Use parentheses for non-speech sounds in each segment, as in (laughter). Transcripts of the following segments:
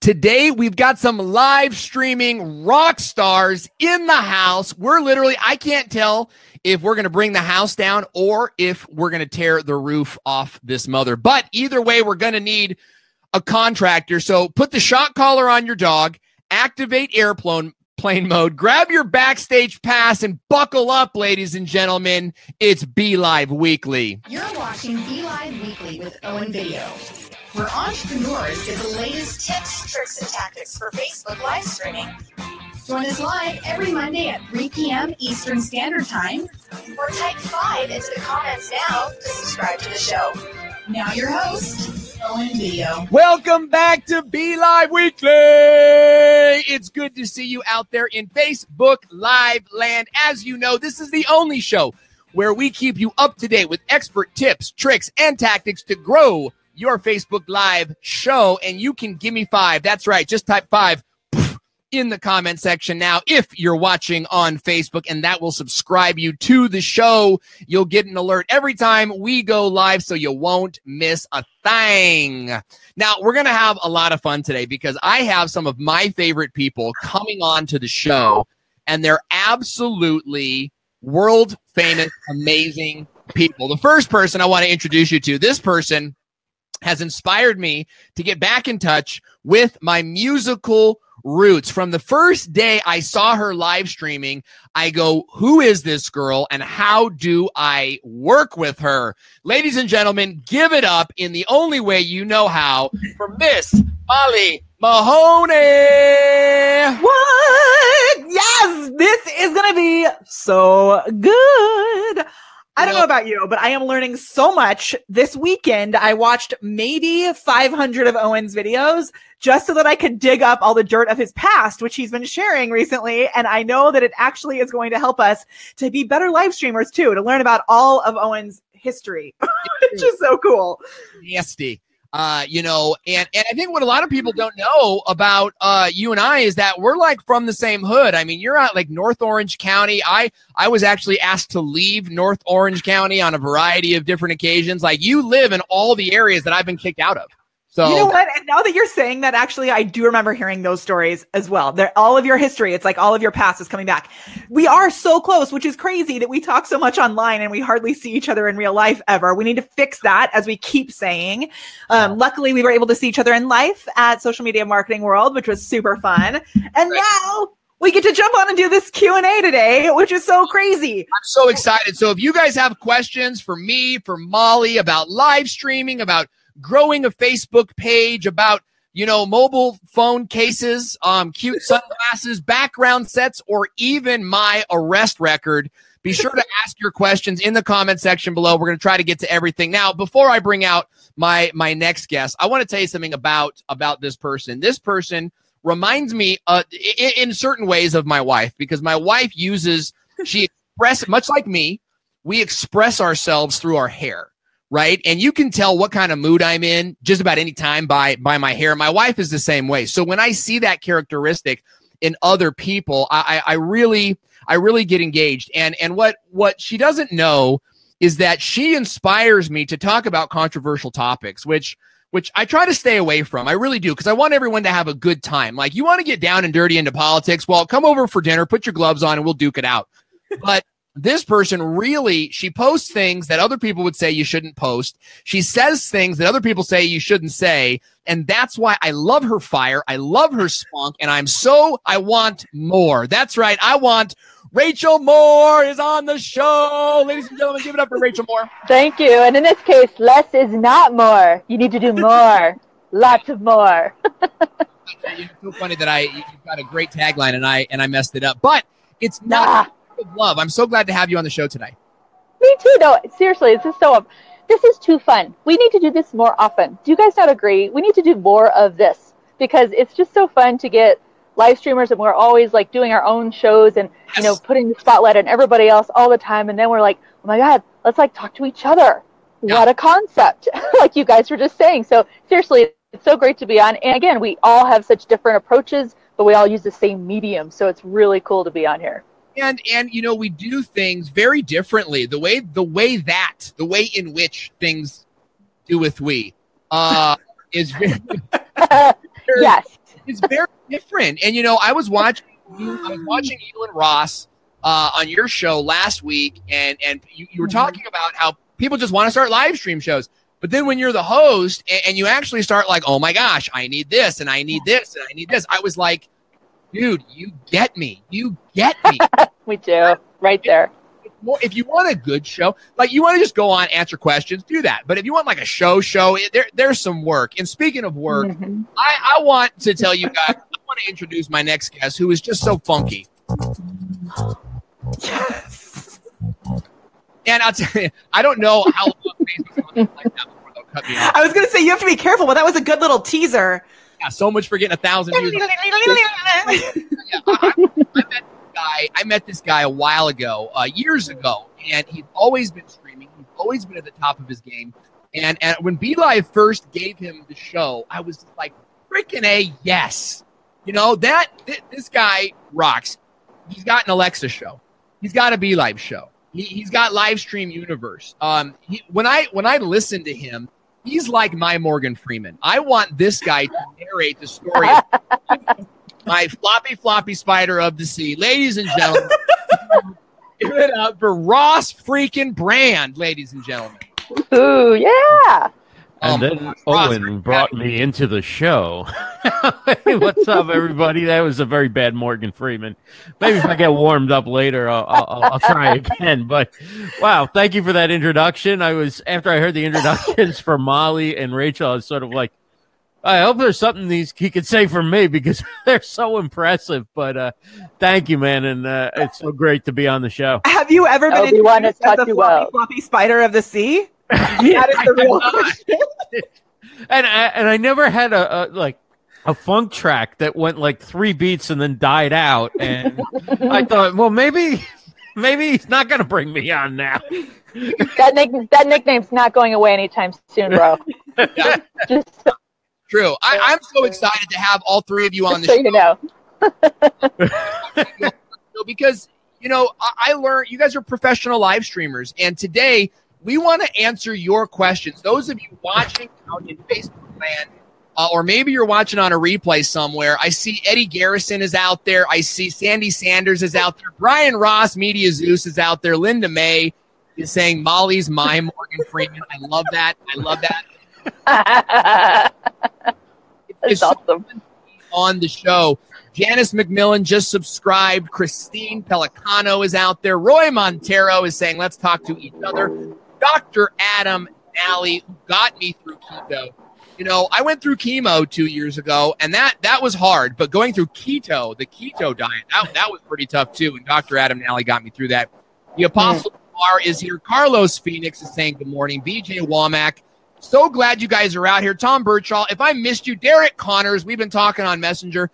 Today, we've got some live streaming rock stars in the house. We're literally, I can't tell if we're going to bring the house down or if we're going to tear the roof off this mother. But either way, we're going to need a contractor. So put the shock collar on your dog, activate airplane plane mode, grab your backstage pass and buckle up, ladies and gentlemen. It's Be Live Weekly. You're watching Be Live Weekly with Owen Video, where entrepreneurs get the latest tips, tricks, and tactics for Facebook live streaming. Join us live every Monday at 3 p.m. Eastern Standard Time, or type 5 into the comments now to subscribe to the show. Now, your host, Owen Video. Welcome back to Be Live Weekly. It's good to see you out there in Facebook Live land. As you know, this is the only show where we keep you up to date with expert tips, tricks, and tactics to grow your Facebook Live show. And you can give me five. That's right. Just type five in the comment section now if you're watching on Facebook, and that will subscribe you to the show. You'll get an alert every time we go live, so you won't miss a thing. Now, we're going to have a lot of fun today because I have some of my favorite people coming on to the show, and they're absolutely world famous, amazing people. The first person I want to introduce you to, this person has inspired me to get back in touch with my musical roots. From the first day I saw her live streaming, I go, who is this girl and how do I work with her? Ladies and gentlemen, give it up in the only way you know how for Miss Molly Mahoney. What? Yes, this is going to be so good. I don't know about you, but I am learning so much. This weekend, I watched maybe 500 of Owen's videos just so that I could dig up all the dirt of his past, which he's been sharing recently. And I know that it actually is going to help us to be better live streamers too, to learn about all of Owen's history, (laughs) which is so cool. Nasty. Uh, you know, and, and I think what a lot of people don't know about uh, you and I is that we're like from the same hood. I mean, you're at like North Orange County. I I was actually asked to leave North Orange County on a variety of different occasions. Like you live in all the areas that I've been kicked out of. So you know what? And now that you're saying that, actually, I do remember hearing those stories as well. They're all of your history. It's like all of your past is coming back. We are so close, which is crazy that we talk so much online and we hardly see each other in real life ever. We need to fix that, as we keep saying. Um, luckily, we were able to see each other in life at Social Media Marketing World, which was super fun. And now we get to jump on and do this q&a today which is so crazy i'm so excited so if you guys have questions for me for molly about live streaming about growing a Facebook page about you know, mobile phone cases, um, cute (laughs) sunglasses, background sets, or even my arrest record. Be sure to (laughs) ask your questions in the comment section below. We're going to try to get to everything. Now, before I bring out my my next guest, I want to tell you something about about this person. This person reminds me uh, in, in certain ways of my wife because my wife uses she (laughs) express much like me. We express ourselves through our hair right? And you can tell what kind of mood I'm in just about any time by by my hair. My wife is the same way. So when I see that characteristic in other people, I, I really I really get engaged. And and what what she doesn't know is that she inspires me to talk about controversial topics, which which I try to stay away from. I really do because I want everyone to have a good time. Like you want to get down and dirty into politics, well, come over for dinner, put your gloves on, and we'll duke it out. But this person really she posts things that other people would say you shouldn't post. She says things that other people say you shouldn't say. And that's why i love her fire. I love her spunk. And i'm so i want more. That's right. I want rachel moore is on the show. Ladies and gentlemen give it up for rachel moore. Thank you. And in this case less is not more. You need to do more. (laughs) Lots of more. It's so funny that i you got a great tagline and i and i messed it up. But it's not nah love. I'm so glad to have you on the show tonight. Me too. No, seriously, this is so. This is too fun. We need to do this more often. Do you guys not agree? We need to do more of this because it's just so fun to get live streamers and we're always like doing our own shows and yes. you know putting the spotlight on everybody else all the time and then we're like oh my god let's like talk to each other yeah. what a concept (laughs) like you guys were just saying so seriously it's so great to be on and again we all have such different approaches but we all use the same medium so it's really cool to be on here and and you know we do things very differently the way the way that the way in which things do with we uh is very, very (laughs) yes it's very different. And you know, I was watching you, I was watching you and Ross uh, on your show last week, and and you, you were Mm-hmm. talking about how people just want to start live stream shows. But then when you're the host and, and you actually start like, oh my gosh, I need this and I need this and I need this, I was like, dude, you get me, you get me. (laughs) We do right there. more if you want a good show, like you want to just go on answer questions, do that. But if you want like a show show, it, there there's some work. And speaking of work, Mhm. I, I want to tell you guys, I want to introduce my next guest who is just so funky. Yes. And I'll tell you, I don't know how long Facebook's like that before they'll cut me off. I was going to say you have to be careful, but that was a good little teaser. Yeah, so much for getting a thousand views. Yeah, I, I, met this guy. I met this guy a while ago, uh, years ago, and he's always been streaming. He's always been at the top of his game. And and when B Live first gave him the show, I was like, freaking a yes. You know that th- this guy rocks. He's got an Alexa show. He's got a B Live show. He, he's got live stream universe. Um, he, when I when I listen to him, he's like my Morgan Freeman. I want this guy to narrate the story of (laughs) my floppy floppy spider of the sea, ladies and gentlemen. (laughs) Give it up for Ross freaking Brand, ladies and gentlemen. Ooh, yeah. And my then Ross, Owen brought me into the show. (laughs) hey, what's up, everybody? That was a very bad Morgan Freeman. Maybe if I get warmed up later, I'll, I'll, I'll try (laughs) again. But wow, thank you for that introduction. I was after I heard the introductions from Molly and Rachel, I was sort of like, I hope there's something these he could say for me because (laughs) they're so impressive. But uh, thank you, man, and uh, it's so great to be on the show. Have you ever been Obi-Wan introduced has as taught the floppy, well. floppy spider of the sea? (laughs) that is the (laughs) real question. and I, and I never had a, a like a funk track that went like three beats and then died out. And I thought, well, maybe maybe he's not going to bring me on now. (laughs) That nick- that nickname's not going away anytime soon, bro. Yeah. Just so, True. I, I'm so excited to have all three of you on the so you know. show because you know I, I learned you guys are professional live streamers, and today we want to answer your questions. Those of you watching out in Facebook land. Uh, or maybe you're watching on a replay somewhere. I see Eddie Garrison is out there. I see Sandy Sanders is out there. Brian Ross, Media Zeus is out there. Linda May is saying Molly's my (laughs) Morgan Freeman. I love that. I love that. (laughs) That's awesome. on the show. Janice McMillan just subscribed. Christine Pelicano is out there. Roy Montero is saying, let's talk to each other. Dr. Adam Nally, who got me through keto. You know, I went through chemo two years ago, and that that was hard. But going through keto, the keto diet, that, that was pretty tough too. And Dr. Adam Nally got me through that. The Apostle Bar is here. Carlos Phoenix is saying good morning. BJ Womack. So glad you guys are out here. Tom Birchall. If I missed you, Derek Connors. We've been talking on Messenger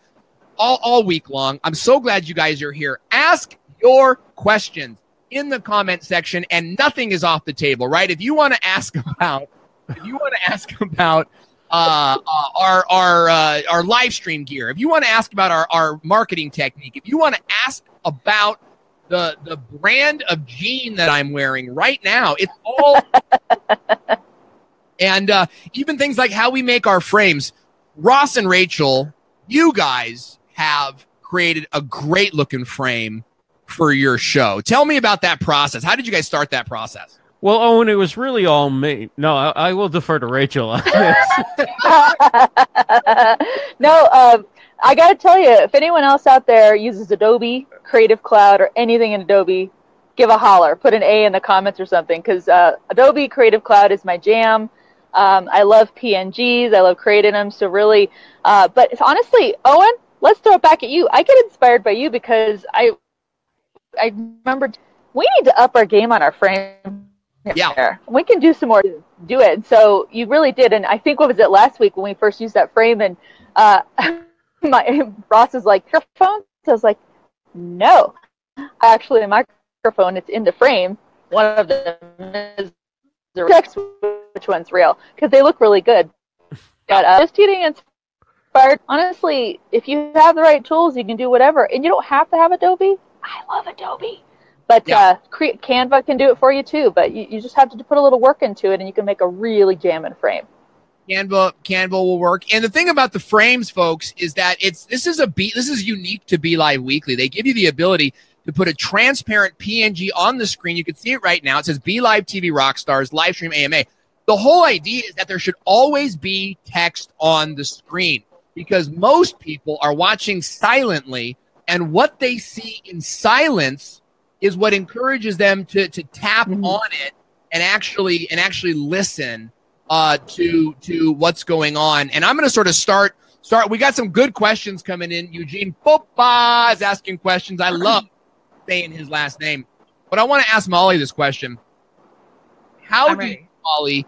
all, all week long. I'm so glad you guys are here. Ask your questions in the comment section, and nothing is off the table, right? If you want to ask about, if you want to ask about uh, uh, our our uh, our live stream gear, if you want to ask about our, our marketing technique, if you want to ask about the the brand of jean that I'm wearing right now, it's all (laughs) and uh, even things like how we make our frames. Ross and Rachel, you guys have created a great looking frame for your show. Tell me about that process. How did you guys start that process? Well, Owen, it was really all me. No, I, I will defer to Rachel on this. (laughs) no, um, I got to tell you, if anyone else out there uses Adobe Creative Cloud or anything in Adobe, give a holler. Put an A in the comments or something because uh, Adobe Creative Cloud is my jam. Um, I love PNGs. I love creating them. So really, uh, but honestly, Owen, let's throw it back at you. I get inspired by you because I, I remembered we need to up our game on our frame. Yeah. here. we can do some more. Do it. So you really did, and I think what was it last week when we first used that frame, and uh, (laughs) my Ross is like microphone. So I was like, no, actually, a microphone. It's in the frame. One of them is the text, which one's real because they look really good. (laughs) But uh, just getting inspired. Honestly, if you have the right tools, you can do whatever, and you don't have to have Adobe. I love Adobe. But Yeah. uh, cre- Canva can do it for you too. But you, you just have to put a little work into it, and you can make a really jamming frame. Canva Canva will work. And the thing about the frames, folks, is that it's this is a be this is unique to Be Live Weekly. They give you the ability to put a transparent PNG on the screen. You can see it right now. It says Be Live TV Rockstars live stream AMA. The whole idea is that there should always be text on the screen because most people are watching silently and what they see in silence is what encourages them to to tap Mhm. on it and actually and actually listen uh, to to what's going on. And I'm going to sort of start start. We got some good questions coming in. Eugene Popa is asking questions. I love (clears throat) saying his last name, but I want to ask Molly this question: How I'm do you. Molly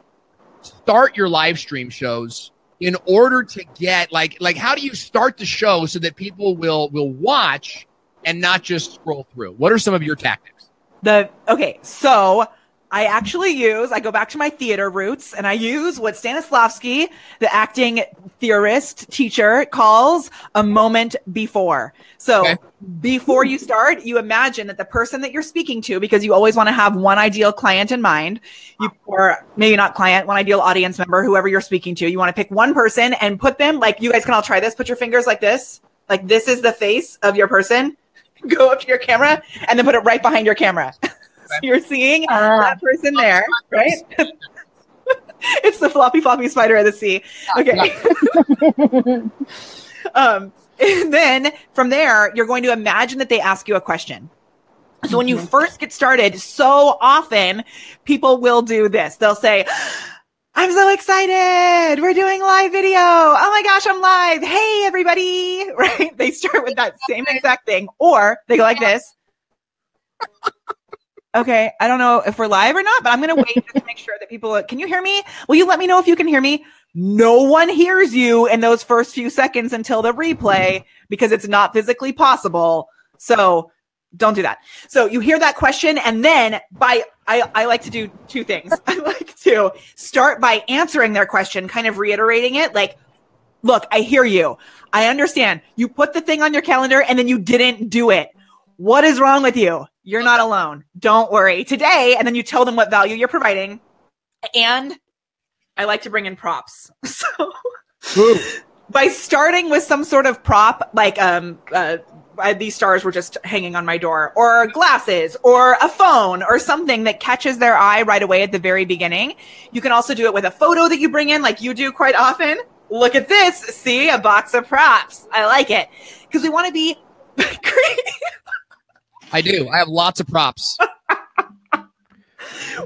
start your live stream shows in order to get like like how do you start the show so that people will will watch and not just scroll through? What are some of your tactics? The okay, so I actually use I go back to my theater roots and I use what Stanislavski, the acting theorist teacher, calls a moment before. So Okay. before you start, you imagine that the person that you're speaking to, because you always want to have one ideal client in mind, you or maybe not client, one ideal audience member, whoever you're speaking to, you want to pick one person and put them like you guys can all try this. Put your fingers like this, like this is the face of your person. (laughs) Go up to your camera and then put it right behind your camera. (laughs) (laughs) you're seeing Ah. that person there, right? (laughs) it's the floppy floppy spider of the sea. Okay. (laughs) um, and then from there, you're going to imagine that they ask you a question. So when you first get started, so often people will do this. They'll say, (gasps) I'm so excited. We're doing live video. Oh my gosh, I'm live. Hey, everybody. Right? They start with that same exact thing. Or they go like this. Okay, I don't know if we're live or not, but I'm going to wait to make sure that people can you hear me? Will you let me know if you can hear me? No one hears you in those first few seconds until the replay because it's not physically possible. So don't do that. So you hear that question, and then by I, I like to do two things. (laughs) I like to start by answering their question, kind of reiterating it, like, look, I hear you. I understand. You put the thing on your calendar and then you didn't do it. What is wrong with you? You're not alone. Don't worry. Today, and then you tell them what value you're providing. And I like to bring in props. (laughs) So by starting with some sort of prop, like um, uh, these stars were just hanging on my door, or glasses, or a phone, or something that catches their eye right away at the very beginning. You can also do it with a photo that you bring in, like you do quite often. Look at this. See, a box of props. I like it because we want to be (laughs) creative. I do. I have lots of props. (laughs)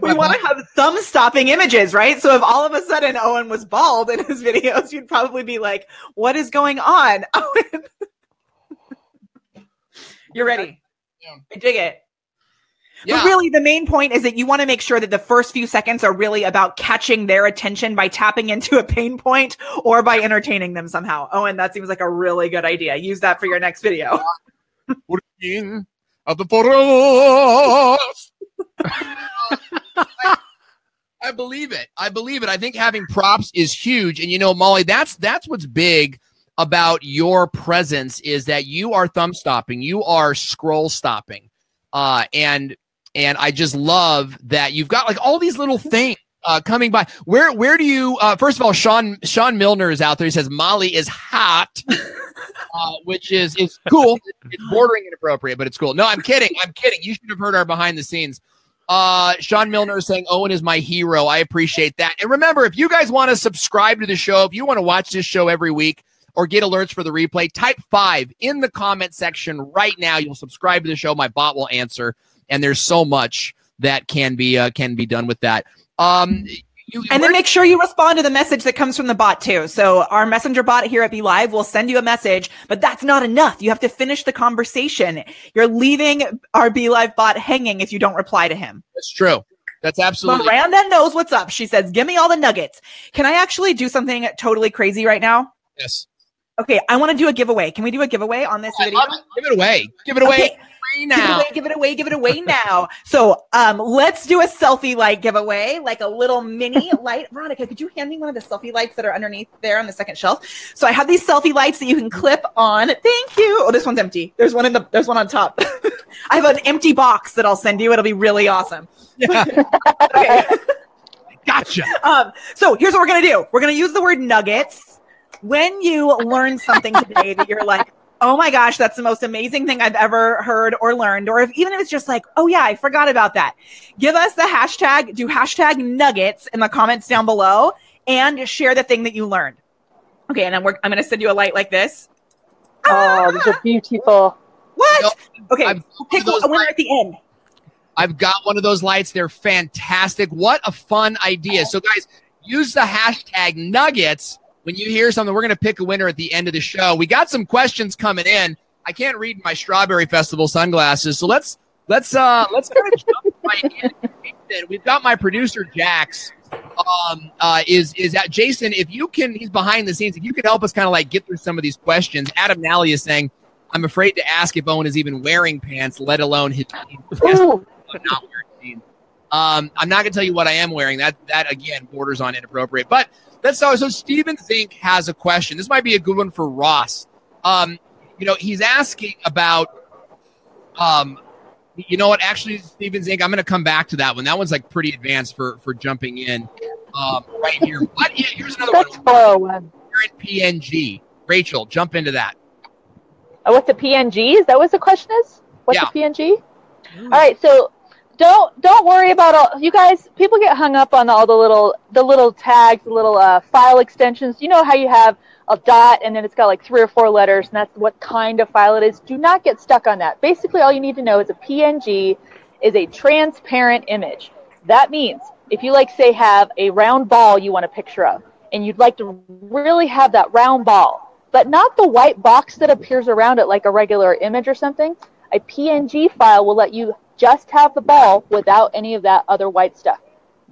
we want to have thumb stopping images, right? So if all of a sudden Owen was bald in his videos, you'd probably be like, what is going on? (laughs) Owen. You're ready. Yeah. I dig it. Yeah. But really, the main point is that you want to make sure that the first few seconds are really about catching their attention by tapping into a pain point or by entertaining them somehow. Owen, that seems like a really good idea. Use that for your next video. King of the forest. I, (laughs) I believe it. I believe it. I think having props is huge. And you know, Molly, that's that's what's big about your presence is that you are thumb stopping, you are scroll stopping. Uh and and I just love that you've got like all these little things uh, coming by. Where where do you uh, first of all Sean Sean Milner is out there. He says Molly is hot. (laughs) Uh, which is is cool. It's bordering inappropriate, but it's cool. No, I'm kidding. I'm kidding. You should have heard our behind the scenes. Uh, Sean Milner is saying Owen is my hero. I appreciate that. And remember, if you guys want to subscribe to the show, if you want to watch this show every week or get alerts for the replay, type five in the comment section right now. You'll subscribe to the show. My bot will answer, and there's so much that can be uh, can be done with that. Um, you, And then make sure you respond to the message that comes from the bot too. So our messenger bot here at Be Live will send you a message, but that's not enough. You have to finish the conversation. You're leaving our Be Live bot hanging if you don't reply to him. that's true. That's absolutely Miranda knows what's up. She says, "Give me all the nuggets." Can I actually do something totally crazy right now? yes. Okay, I want to do a giveaway. Can we do a giveaway on this I video? it. Give it away. Give it away Okay. Free Give it away, give it away, give it away now. So um let's do a selfie light giveaway, like a little mini (laughs) light. Veronica, could you hand me one of the selfie lights that are underneath there on the second shelf? So I have these selfie lights that you can clip on. Thank you. Oh, this one's empty. There's one in the there's one on top. (laughs) I have an empty box that I'll send you. It'll be really awesome. Yeah. (laughs) Okay. Gotcha. Um, so here's what we're gonna do. We're gonna use the word nuggets. When you learn something today that you're like, oh my gosh, that's the most amazing thing I've ever heard or learned, or if even if it's just like, oh yeah, I forgot about that. Give us the hashtag, do hashtag nuggets in the comments down below and share the thing that you learned. Okay, and I'm, I'm gonna send you a light like this. Oh, these are beautiful. What? No, okay, I've- pick those a winner lights- at the end. I've got one of those lights. They're fantastic. What a fun idea. Oh. So, guys, use the hashtag nuggets when you hear something. We're going to pick a winner at the end of the show. We got some questions coming in. I can't read my Strawberry Festival sunglasses. So let's let's uh let's kind of jump right in. We've got my producer Jax. Um, uh, is is that Jason? If you can, he's behind the scenes. If you could help us kind of like get through some of these questions. Adam Nally is saying, "I'm afraid to ask if Owen is even wearing pants, let alone his." (laughs) I'm not wearing jeans. Um, I'm not going to tell you what I am wearing. That that again borders on inappropriate. But let's start. So Steven Zink has a question. This might be a good one for Ross. Um, you know, he's asking about. Um, you know what? Actually, Steven Zink, I'm going to come back to that one. That one's like pretty advanced for for jumping in. Um, right here. What? yeah, Here's another that's one. 401. Current PNG. Rachel, jump into that. Oh, what's a PNG? Is that what the question is? What's Yeah. a PNG? All right, so don't don't worry about all you guys. People get hung up on all the little the little tags, the little uh, file extensions. You know how you have a dot and then it's got like three or four letters, and that's what kind of file it is. Do not get stuck on that. Basically, all you need to know is a PNG is a transparent image. That means if you like say have a round ball you want a picture of, and you'd like to really have that round ball, but not the white box that appears around it like a regular image or something. A PNG file will let you just have the ball without any of that other white stuff.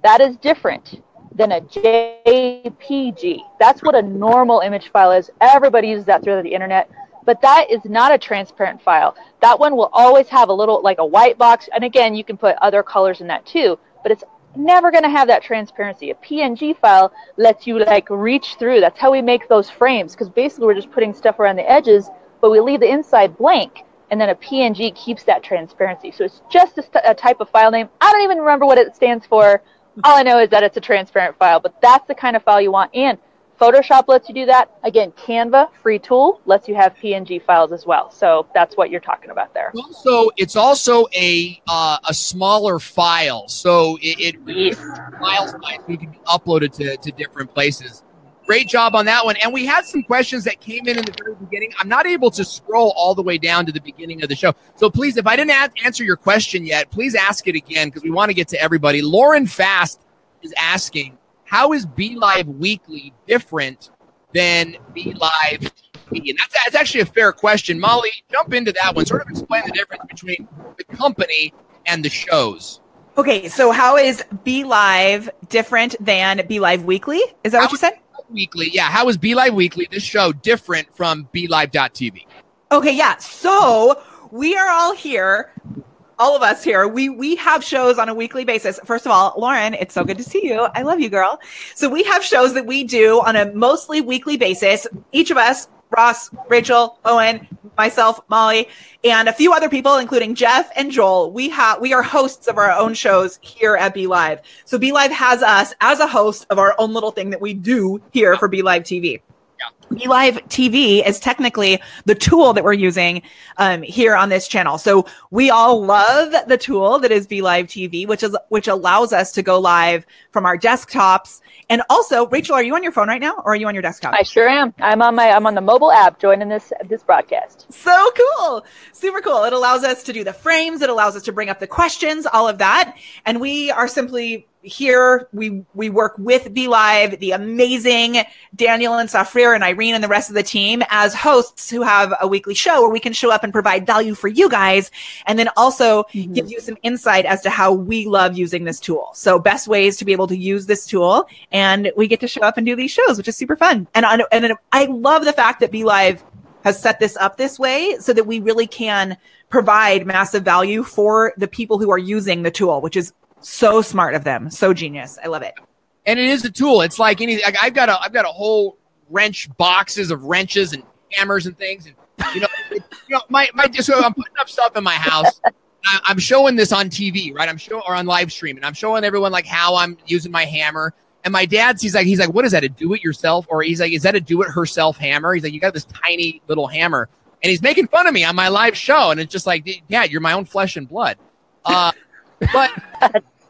That is different than a JPG. That's what a normal image file is. Everybody uses that through the internet, but that is not a transparent file. That one will always have a little like a white box, and again, you can put other colors in that too, but it's never going to have that transparency. A PNG file lets you like reach through. That's how we make those frames because basically we're just putting stuff around the edges, but we leave the inside blank and then a PNG keeps that transparency. So it's just a, st- a type of file name. I don't even remember what it stands for. All I know is that it's a transparent file, but that's the kind of file you want. And Photoshop lets you do that. Again, Canva, free tool, lets you have PNG files as well. So that's what you're talking about there. Also, it's also a uh, a smaller file, so it, it file size. so You can upload it to, to different places. Great job on that one. And we had some questions that came in in the very beginning. I'm not able to scroll all the way down to the beginning of the show. So please, if I didn't answer your question yet, please ask it again because we want to get to everybody. Lauren Fast is asking, how is Be Live Weekly different than Be Live TV? And that's, that's actually a fair question. Molly, jump into that one. Sort of explain the difference between the company and the shows. Okay, so how is Be Live different than Be Live Weekly? Is that what you said? Weekly, yeah. How is Be Live Weekly, this show, different from BeLive.tv? Okay, yeah. So we are all here, all of us here. We we have shows on a weekly basis. First of all, Lauren, it's so good to see you. I love you, girl. So we have shows that we do on a mostly weekly basis. Each of us, Ross, Rachel, Owen, myself, Molly, and a few other people, including Jeff and Joel. We have we are hosts of our own shows here at Be Live. So Be Live has us as a host of our own little thing that we do here for Be Live TV. Be Live TV is technically the tool that we're using um, here on this channel. So we all love the tool that is Be Live TV, which is which allows us to go live from our desktops. And also, Rachel, are you on your phone right now, or are you on your desktop? I sure am. I'm on my I'm on the mobile app joining this this broadcast. So cool. Super cool. It allows us to do the frames. It allows us to bring up the questions, all of that. And we are simply here. We, we work with Be Live, the amazing Daniel and Safrir and Irene and the rest of the team as hosts who have a weekly show where we can show up and provide value for you guys. And then also mm-hmm. give you some insight as to how we love using this tool. So best ways to be able to use this tool. And we get to show up and do these shows, which is super fun. And, I- and I love the fact that Be Live has set this up this way so that we really can provide massive value for the people who are using the tool, which is so smart of them. So genius. I love it. And it is a tool. It's like any. Like I've got a. I've got a whole wrench boxes of wrenches and hammers and things. And you know, it, you know, my my. So I'm putting up stuff in my house. I'm showing this on TV, right? I'm showing or on live stream, and I'm showing everyone like how I'm using my hammer. And my dad, he's like, he's like, what is that? A do it yourself? Or he's like, is that a do it herself hammer? He's like, you got this tiny little hammer, and he's making fun of me on my live show, and it's just like, Dad, you're my own flesh and blood. Uh, but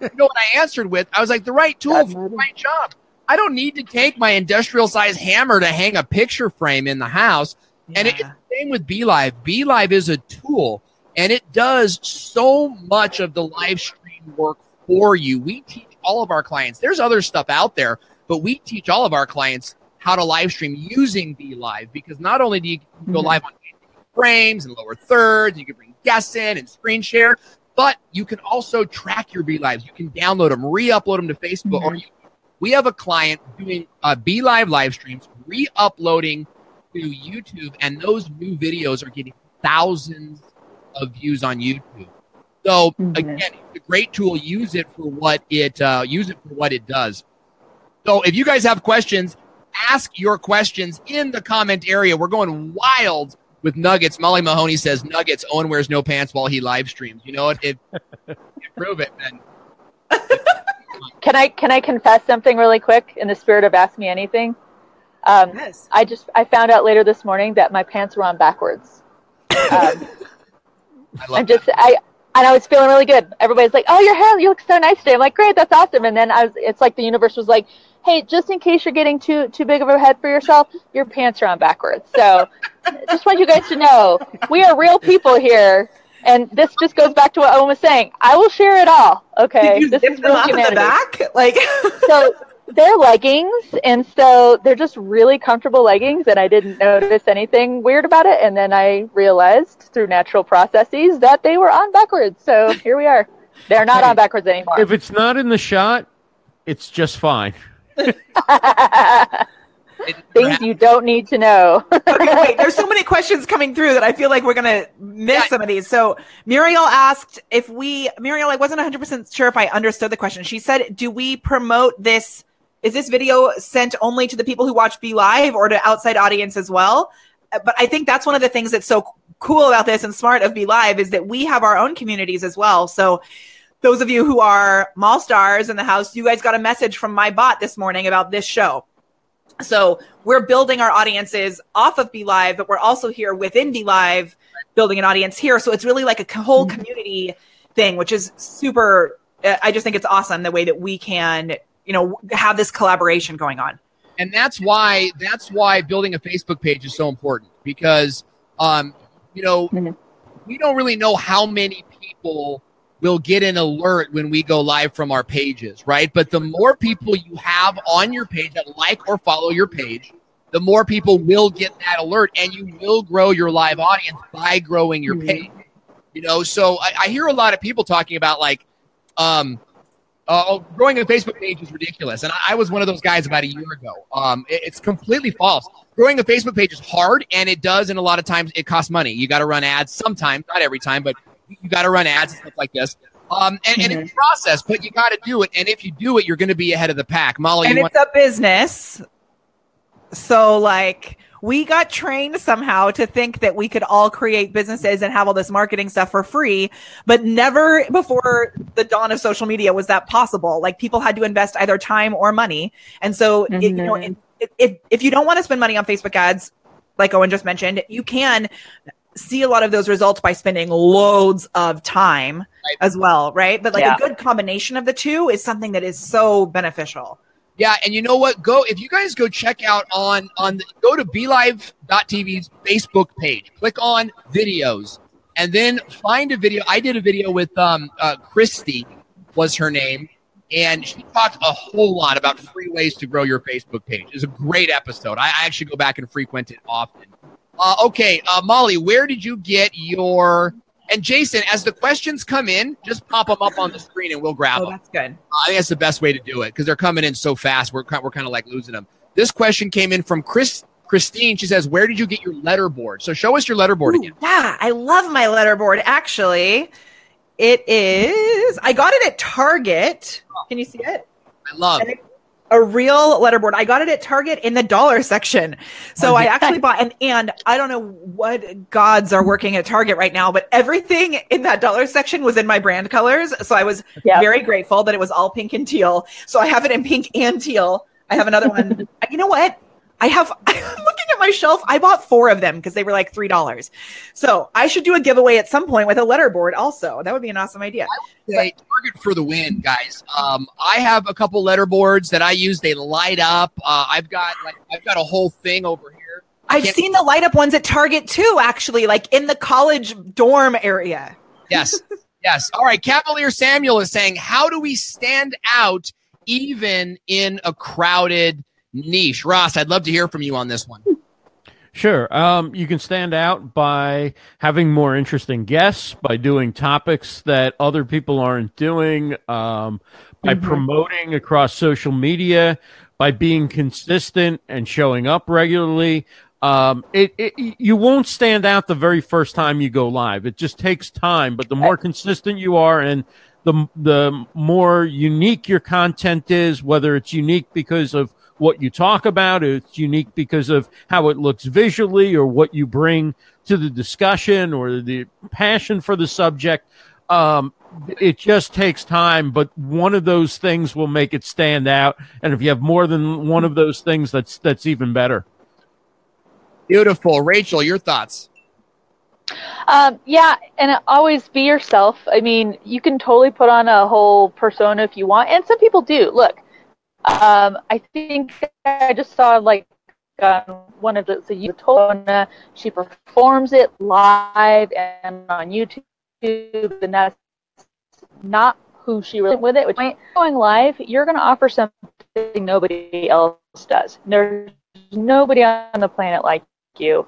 you know what I answered with? I was like, the right tool for the right job. I don't need to take my industrial size hammer to hang a picture frame in the house. And it's the same with BeLive. BeLive is a tool and it does so much of the live stream work for you. We teach all of our clients. There's other stuff out there, but we teach all of our clients how to live stream using BeLive because not only do you go Mhm. live on frames and lower thirds, you can bring guests in and screen share, but you can also track your BeLives. You can download them, re-upload them to Facebook, or you, we have a client doing uh, BeLive live live streams, re-uploading to YouTube, and those new videos are getting thousands of views on YouTube. So Mhm. again, it's a great tool. Use it for what it uh, use it for what it does. So if you guys have questions, ask your questions in the comment area. We're going wild with nuggets. Molly Mahoney says nuggets. Owen wears no pants while he live streams. You know what? If if you prove it, then (laughs) Can I can I confess something really quick in the spirit of ask me anything? Um, Yes. I just I found out later this morning that my pants were on backwards. Um, (laughs) I love I'm just I and I was feeling really good. Everybody's like, "Oh, your hair, you look so nice today." I'm like, "Great, that's awesome." And then I was, it's like the universe was like, "Hey, just in case you're getting too too big of a head for yourself, your pants are on backwards." So, (laughs) just want you guys to know we are real people here, and this just goes back to what Owen was saying. I will share it all. Okay, Did you this zip is them real up in the back? Like, (laughs) so they're leggings and so they're just really comfortable leggings and i didn't notice anything weird about it and then i realized through natural processes that they were on backwards so here we are they're not on backwards anymore If it's not in the shot, it's just fine. (laughs) things you don't need to know okay, wait, there's so many questions coming through that I feel like we're gonna miss Yeah. some of these. So Muriel asked if we Muriel, I wasn't 100 percent sure if I understood the question. She said, "Do we promote this? Is this video sent only to the people who watch Be Live or to outside audience as well?" Uh, But I think that's one of the things that's so cool about this and smart of Be Live is that we have our own communities as well. So those of you who are mall stars in the house, you guys got a message from my bot this morning about this show. So we're building our audiences off of Be Live, but we're also here within Be Live building an audience here. So it's really like a whole community thing, which is super. uh, I just think it's awesome the way that we can, you know, have this collaboration going on. and that's why that's why building a Facebook page is so important because um, you know Mhm. we don't really know how many people will get an alert when we go live from our pages, right? But the more people you have on your page that like or follow your page, the more people will get that alert, and you will grow your live audience by growing your Mhm. page. You know, so I, I hear a lot of people talking about like, um, uh, oh, growing a Facebook page is ridiculous, and I, I was one of those guys about a year ago. Um, it- it's completely false. Growing a Facebook page is hard, and it does, and a lot of times it costs money. You got to run ads sometimes, not every time, but you got to run ads and stuff like this. Um, and, and it's a process, but you got to do it. And if you do it, you're going to be ahead of the pack. Molly, and you it's want? a business. So like we got trained somehow to think that we could all create businesses and have all this marketing stuff for free, but never before the dawn of social media was that possible. Like people had to invest either time or money. And so, it, you know, it, it, if you don't want to spend money on Facebook ads, like Owen just mentioned, you can see a lot of those results by spending loads of time Right. as well, right? But like Yeah. a good combination of the two is something that is so beneficial. Yeah, and you know what? Go if you guys go check out on on the, go to BeLive.tv's Facebook page. Click on videos, and then find a video. I did a video with um uh, Christy was her name, and she talked a whole lot about free ways to grow your Facebook page. It's a great episode. I, I actually go back and frequent it often. Uh, okay, uh, Molly, where did you get your? And Jason, as the questions come in, just pop them up on the screen and we'll grab Oh, them. that's good. I think that's the best way to do it because they're coming in so fast. We're kind, we're kind of like losing them. This question came in from Chris Christine. She says, "Where did you get your letter board?" So show us your letterboard Ooh, again. yeah, I love my letter board. Actually, it is. I got it at Target. Can you see it? I love. And it- a real letterboard. I got it at Target in the dollar section. So Oh, I actually bought and and I don't know what gods are working at Target right now, but everything in that dollar section was in my brand colors. So I was Yeah. very grateful that it was all pink and teal. So I have it in pink and teal. I have another one. (laughs) you know what? I have (laughs) I'm looking at my shelf. I bought four of them because they were like three dollars. So I should do a giveaway at some point with a letterboard also. That would be an awesome idea. Say target for the win, guys. Um, I have a couple letterboards that I use. They light up. Uh, I've got like I've got a whole thing over here. I've seen the light up ones at Target too, actually, like in the college dorm area. Yes, (laughs) yes. All right. Cavalier Samuel is saying, how do we stand out even in a crowded niche? Ross, I'd love to hear from you on this one. Sure. Um, you can stand out by having more interesting guests, by doing topics that other people aren't doing, um, by Mhm. promoting across social media, by being consistent and showing up regularly. Um, it, it you won't stand out the very first time you go live. It just takes time, but the more consistent you are and the the more unique your content is, whether it's unique because of what you talk about, it's unique because of how it looks visually or what you bring to the discussion or the passion for the subject. Um, it just takes time, but one of those things will make it stand out. And if you have more than one of those things, that's that's even better. Beautiful. Rachel, your thoughts? Um, yeah, and always be yourself. I mean, you can totally put on a whole persona if you want, and some people do. Look, um, I think I just saw like on one of the you told she performs it live and on YouTube, and that's not who she really with it. Which going live, you're going to offer something nobody else does. There's nobody on the planet like you.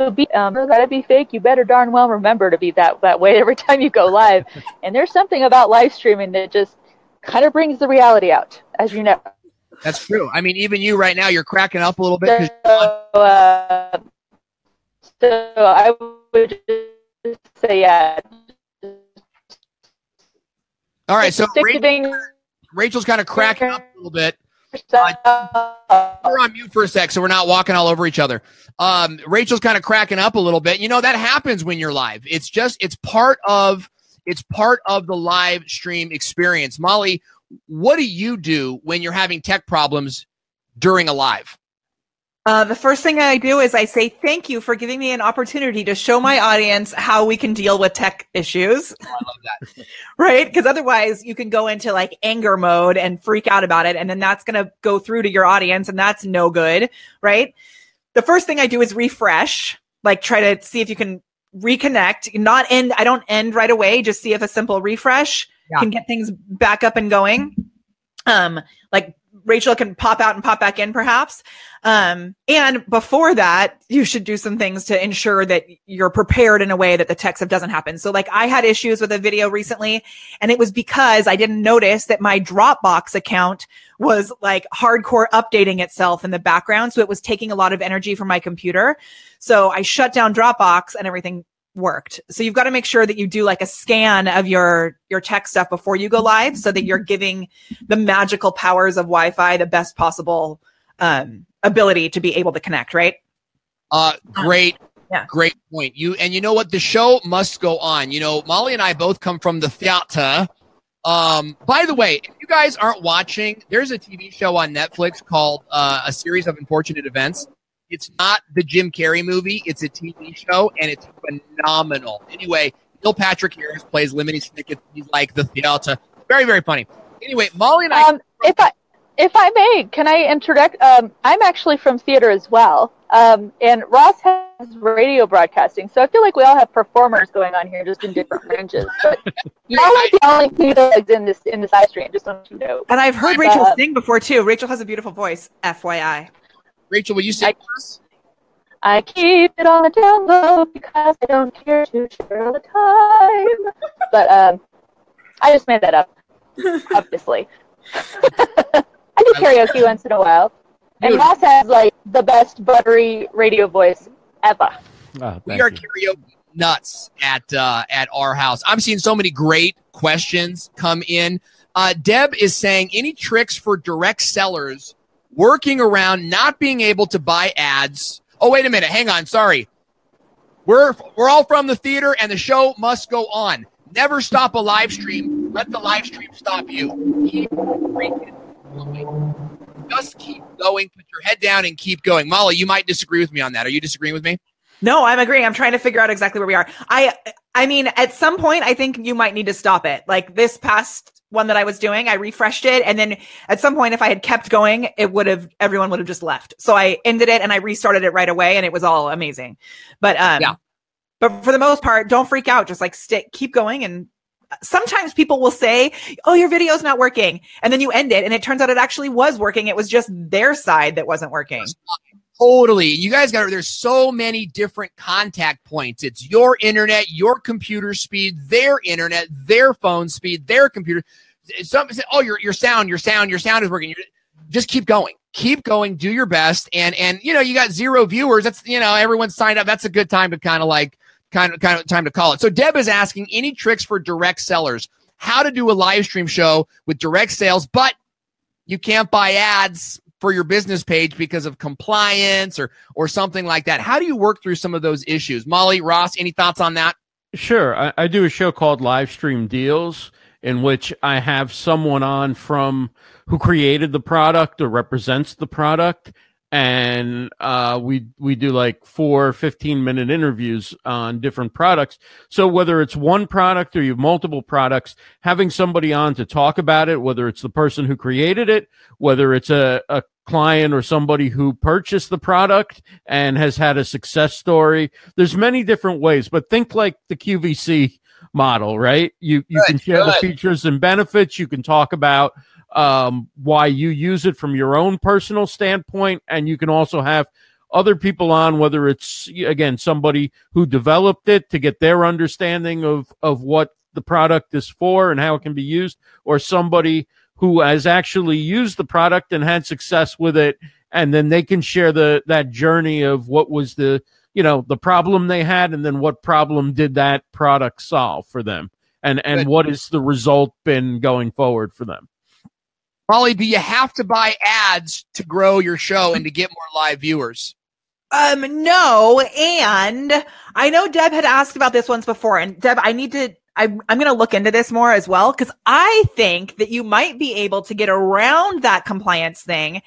So be um, gotta be fake. You better darn well remember to be that that way every (laughs) time you go live. and there's something about live streaming that just kind of brings the reality out, as you know. That's true. I mean, even you right now, you're cracking up a little bit. So, uh, so I would just say, yeah. All right. So Rachel, being Rachel's kind of cracking up a little bit. yourself. We're on mute for a sec, so we're not walking all over each other. Um, Rachel's kind of cracking up a little bit. You know that happens when you're live. It's just it's part of it's part of the live stream experience. Molly, what do you do when you're having tech problems during a live? Uh, the first thing I do is I say thank you for giving me an opportunity to show my audience how we can deal with tech issues. I love that. (laughs) right? Because otherwise, you can go into like anger mode and freak out about it, and then that's going to go through to your audience, and that's no good, right? The first thing I do is refresh, like try to see if you can reconnect, not end. I don't end right away. Just see if a simple refresh Yeah. can get things back up and going. Um, like Rachel can pop out and pop back in, perhaps. Um, and before that, you should do some things to ensure that you're prepared in a way that the text up doesn't happen. So, like, I had issues with a video recently, and it was because I didn't notice that my Dropbox account was like hardcore updating itself in the background. So, it was taking a lot of energy from my computer. So, I shut down Dropbox and everything worked. So you've got to make sure that you do like a scan of your your tech stuff before you go live so that you're giving the magical powers of Wi-Fi the best possible um ability to be able to connect, right? Uh, great, Yeah. great point. You and you know what? The show must go on. You know, Molly and I both come from the theater. Um, by the way, if you guys aren't watching, there's a TV show on Netflix called uh, A Series of Unfortunate Events. It's not the Jim Carrey movie. It's a TV show, and it's phenomenal. Anyway, Neil Patrick Harris plays Lemony Snicket. He's like the theater. Very, very funny. Anyway, Molly and I. Um, if I if I may, can I interject? Um, I'm actually from theater as well, um, and Ross has radio broadcasting, so I feel like we all have performers going on here, just in different (laughs) ranges. But you're all like the only two thugs in this in this live stream. Just want you to know. And I've heard Rachel Uh, sing before too. Rachel has a beautiful voice, FYI. Rachel, will you say I- I keep it on the down low because I don't care to share all the time. (laughs) But um, I just made that up, obviously. (laughs) I do karaoke once in a while. And Beautiful. Ross has like the best buttery radio voice ever. Ah, we are you. karaoke nuts at uh, at our house. I'm seeing so many great questions come in. Uh, Deb is saying any tricks for direct sellers working around not being able to buy ads. Oh, wait a minute. Hang on. Sorry. We're we're all from the theater and the show must go on. Never stop a live stream. Let the live stream stop you. Keep freaking going. Just keep going. Put your head down and keep going. Molly, you might disagree with me on that. Are you disagreeing with me? No, I'm agreeing. I'm trying to figure out exactly where we are. I I mean, at some point I think you might need to stop it. Like this past one that I was doing, I refreshed it and then at some point if I had kept going, it would have everyone would have just left. So I ended it and I restarted it right away and it was all amazing. But um Yeah. but for the most part, don't freak out. Just like stick keep going and sometimes people will say, "Oh, your video's not working." And then you end it and it turns out it actually was working. It was just their side that wasn't working. Totally. You guys got there's so many different contact points. It's your internet, your computer speed, their internet, their phone speed, their computer. Some say, oh, your your sound, your sound, your sound is working. You're, just keep going. Keep going. Do your best. And and you know, you got zero viewers. That's you know, everyone's signed up. That's a good time to kind of like kind of kind of time to call it. So Deb is asking any tricks for direct sellers, how to do a live stream show with direct sales, but you can't buy ads for your business page because of compliance or or something like that. How do you work through some of those issues? Molly, Ross, any thoughts on that? Sure. I, I do a show called Live Stream Deals in which I have someone on from who created the product or represents the product. And uh, we we do like four 15 minute interviews on different products. So whether it's one product or you have multiple products, having somebody on to talk about it, whether it's the person who created it, whether it's a, a client or somebody who purchased the product and has had a success story. There's many different ways, but think like the QVC model, right? You you Good, can share the features and benefits. You can talk about um, why you use it from your own personal standpoint, and you can also have other people on, whether it's again somebody who developed it to get their understanding of of what the product is for and how it can be used, or somebody who has actually used the product and had success with it, and then they can share the that journey of what was the you know the problem they had, and then what problem did that product solve for them, and and what is the result been going forward for them. Molly, do you have to buy ads to grow your show and to get more live viewers? Um, no. And I know Deb had asked about this once before. And Deb, I need to, I'm, I'm going to look into this more as well. Cause I think that you might be able to get around that compliance thing.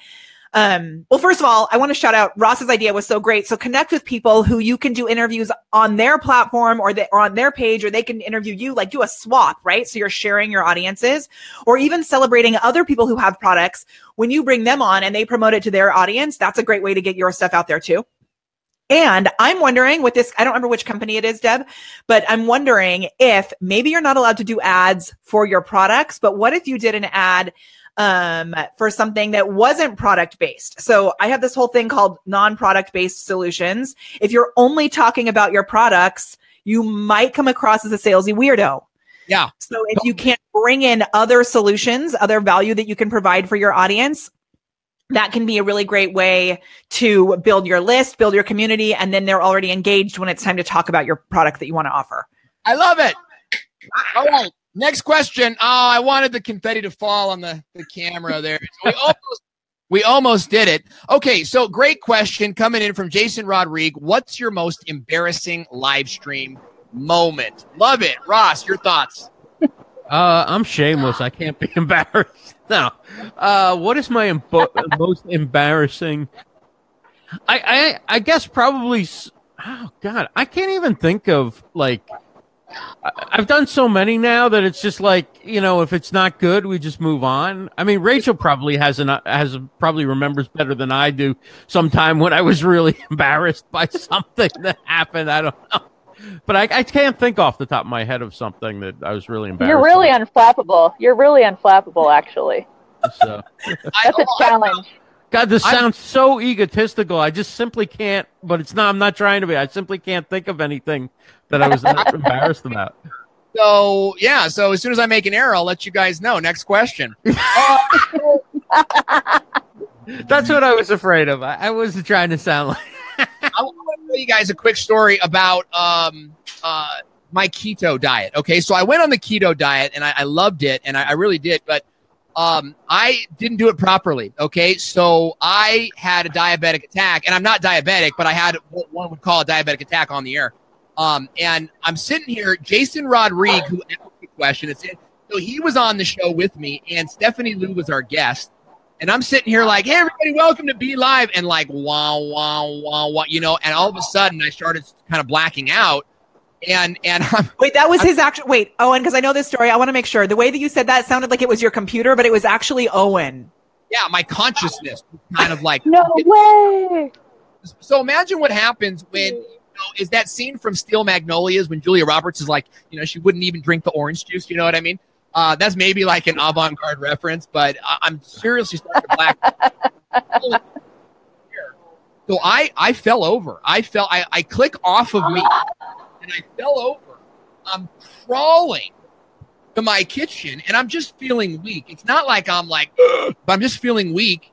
Um, well, first of all, I want to shout out Ross's idea was so great. So connect with people who you can do interviews on their platform or, they, or on their page, or they can interview you, like do a swap, right? So you're sharing your audiences or even celebrating other people who have products when you bring them on and they promote it to their audience. That's a great way to get your stuff out there too. And I'm wondering with this, I don't remember which company it is, Deb, but I'm wondering if maybe you're not allowed to do ads for your products, but what if you did an ad um, for something that wasn't product based? So I have this whole thing called non product based solutions. If you're only talking about your products, you might come across as a salesy weirdo. Yeah. So if you can't bring in other solutions, other value that you can provide for your audience, that can be a really great way to build your list, build your community, and then they're already engaged when it's time to talk about your product that you want to offer. I love it. All right. Next question. Oh, I wanted the confetti to fall on the, the camera there. We almost we almost did it. Okay, so great question coming in from Jason Rodriguez. What's your most embarrassing live stream moment? Love it. Ross, your thoughts. Uh, I'm shameless. I can't be (laughs) embarrassed. No. Uh, what is my most embarrassing? I, I I guess probably. Oh God, I can't even think of like. I- I've done so many now that it's just like you know, if it's not good, we just move on. I mean, Rachel probably has an has probably remembers better than I do. Sometime when I was really (laughs) embarrassed by (laughs) something that happened, I don't know. But I, I can't think off the top of my head of something that I was really embarrassed. You're really about. unflappable. You're really unflappable, actually. So. That's a I- challenge. God, this I- sounds so egotistical. I just simply can't. But it's not. I'm not trying to be. I simply can't think of anything that I was (laughs) embarrassed about. So yeah, so as soon as I make an error, I'll let you guys know. Next question. (laughs) That's what I was afraid of. I, I wasn't trying to sound like. (laughs) I want to tell you guys a quick story about um, uh, my keto diet. Okay, so I went on the keto diet and I, I loved it, and I, I really did, but um, I didn't do it properly. Okay, so I had a diabetic attack, and I'm not diabetic, but I had what one would call a diabetic attack on the air. Um, and I'm sitting here, Jason Rodriguez, who asked the question. It's so he was on the show with me, and Stephanie Liu was our guest. And I'm sitting here like, hey, everybody, welcome to BeLive. And like, wow, wow, wow, wow, you know, and all of a sudden I started kind of blacking out. And, and I'm, Wait, that was his actual. Wait, Owen, because I know this story. I want to make sure. The way that you said that sounded like it was your computer, but it was actually Owen. yeah, my consciousness was kind of like, No way. so imagine what happens when, you know, is that scene from Steel Magnolias when Julia Roberts is like, you know, she wouldn't even drink the orange juice. You know what I mean? Uh, that's maybe like an avant-garde reference, but I- I'm seriously starting to black. (laughs) So I I fell over. I fell. I, I click off of me, (laughs) and I fell over. I'm crawling to my kitchen, and I'm just feeling weak. It's not like I'm like, (gasps) but I'm just feeling weak.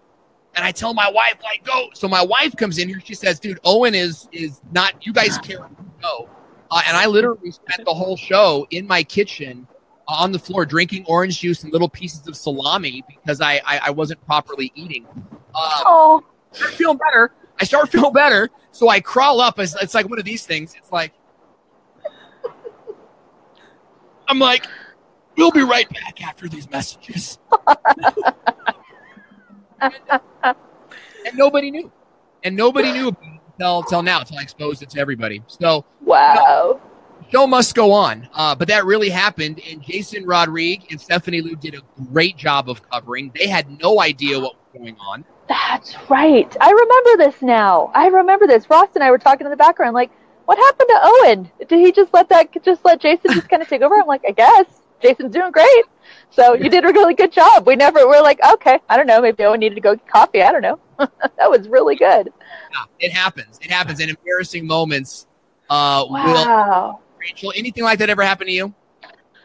And I tell my wife like, go. So my wife comes in here. She says, dude, Owen is is not. You guys can't go. Uh, and I literally spent the whole show in my kitchen uh, on the floor drinking orange juice and little pieces of salami because I I, I wasn't properly eating. Oh, I start feeling better. I start (laughs) feeling better. So I crawl up. It's, it's like one of these things. It's like, I'm like, we'll be right back after these messages. and nobody knew. And nobody knew about it until, until now, until I exposed it to everybody. So wow. show must go on. Uh, but that really happened. And Jason Rodriguez and Stephanie Liu did a great job of covering. They had no idea what was going on. That's right. I remember this now. I remember this. Ross and I were talking in the background, like, what happened to Owen? Did he just let that just let Jason just kind of take over? I'm like, I guess Jason's doing great. So you did a really good job. We never we're like, okay, I don't know, maybe Owen needed to go get coffee. I don't know. (laughs) that was really good. Yeah, it happens. It happens. And embarrassing moments uh, will Wow. Rachel, anything like that ever happen to you?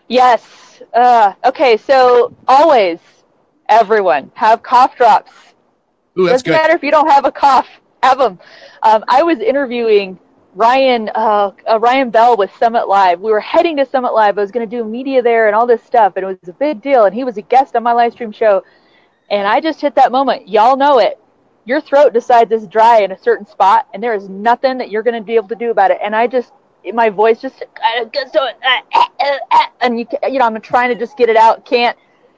Yes. Uh, okay, so always, everyone have cough drops. Ooh, Doesn't good. matter if you don't have a cough, have them. Um, I was interviewing Ryan uh, uh, Ryan Bell with Summit Live. We were heading to Summit Live. I was going to do media there and all this stuff, and it was a big deal. And he was a guest on my live stream show, and I just hit that moment. Y'all know it. Your throat decides it's dry in a certain spot, and there is nothing that you're going to be able to do about it. And I just, my voice just kind of to (laughs) and you, you know, I'm trying to just get it out, can't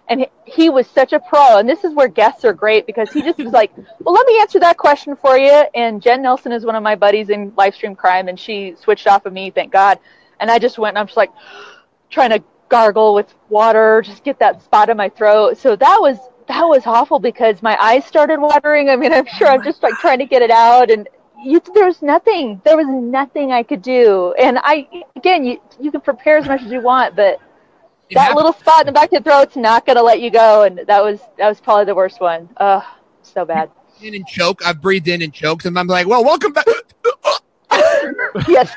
and he, was such a pro. And this is where guests are great because he just was like well let me answer that question for you. And jen nelson is one of my buddies in live stream crime and she switched off of me thank god. And i just went and i'm just like (gasps) trying to gargle with water just get that spot in my throat. So that was that was awful because my eyes started watering. I mean i'm sure i'm just like trying to get it out. And you, there was nothing there was nothing i could do. And i again you you can prepare as much as you want but It that happens. little spot in the back of the throat's not gonna let you go, and that was that was probably the worst one. Ugh, so bad. in and choke. I've breathed in and choked, and I'm like, well, welcome back. (laughs) yes.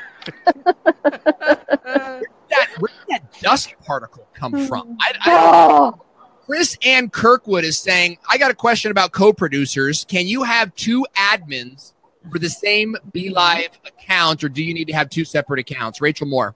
that, where did that dust particle come mm. from? I, I, Chris Ann Kirkwood is saying, I got a question about co-producers. Can you have two admins for the same BeLive account, or do you need to have two separate accounts? Rachel Moore.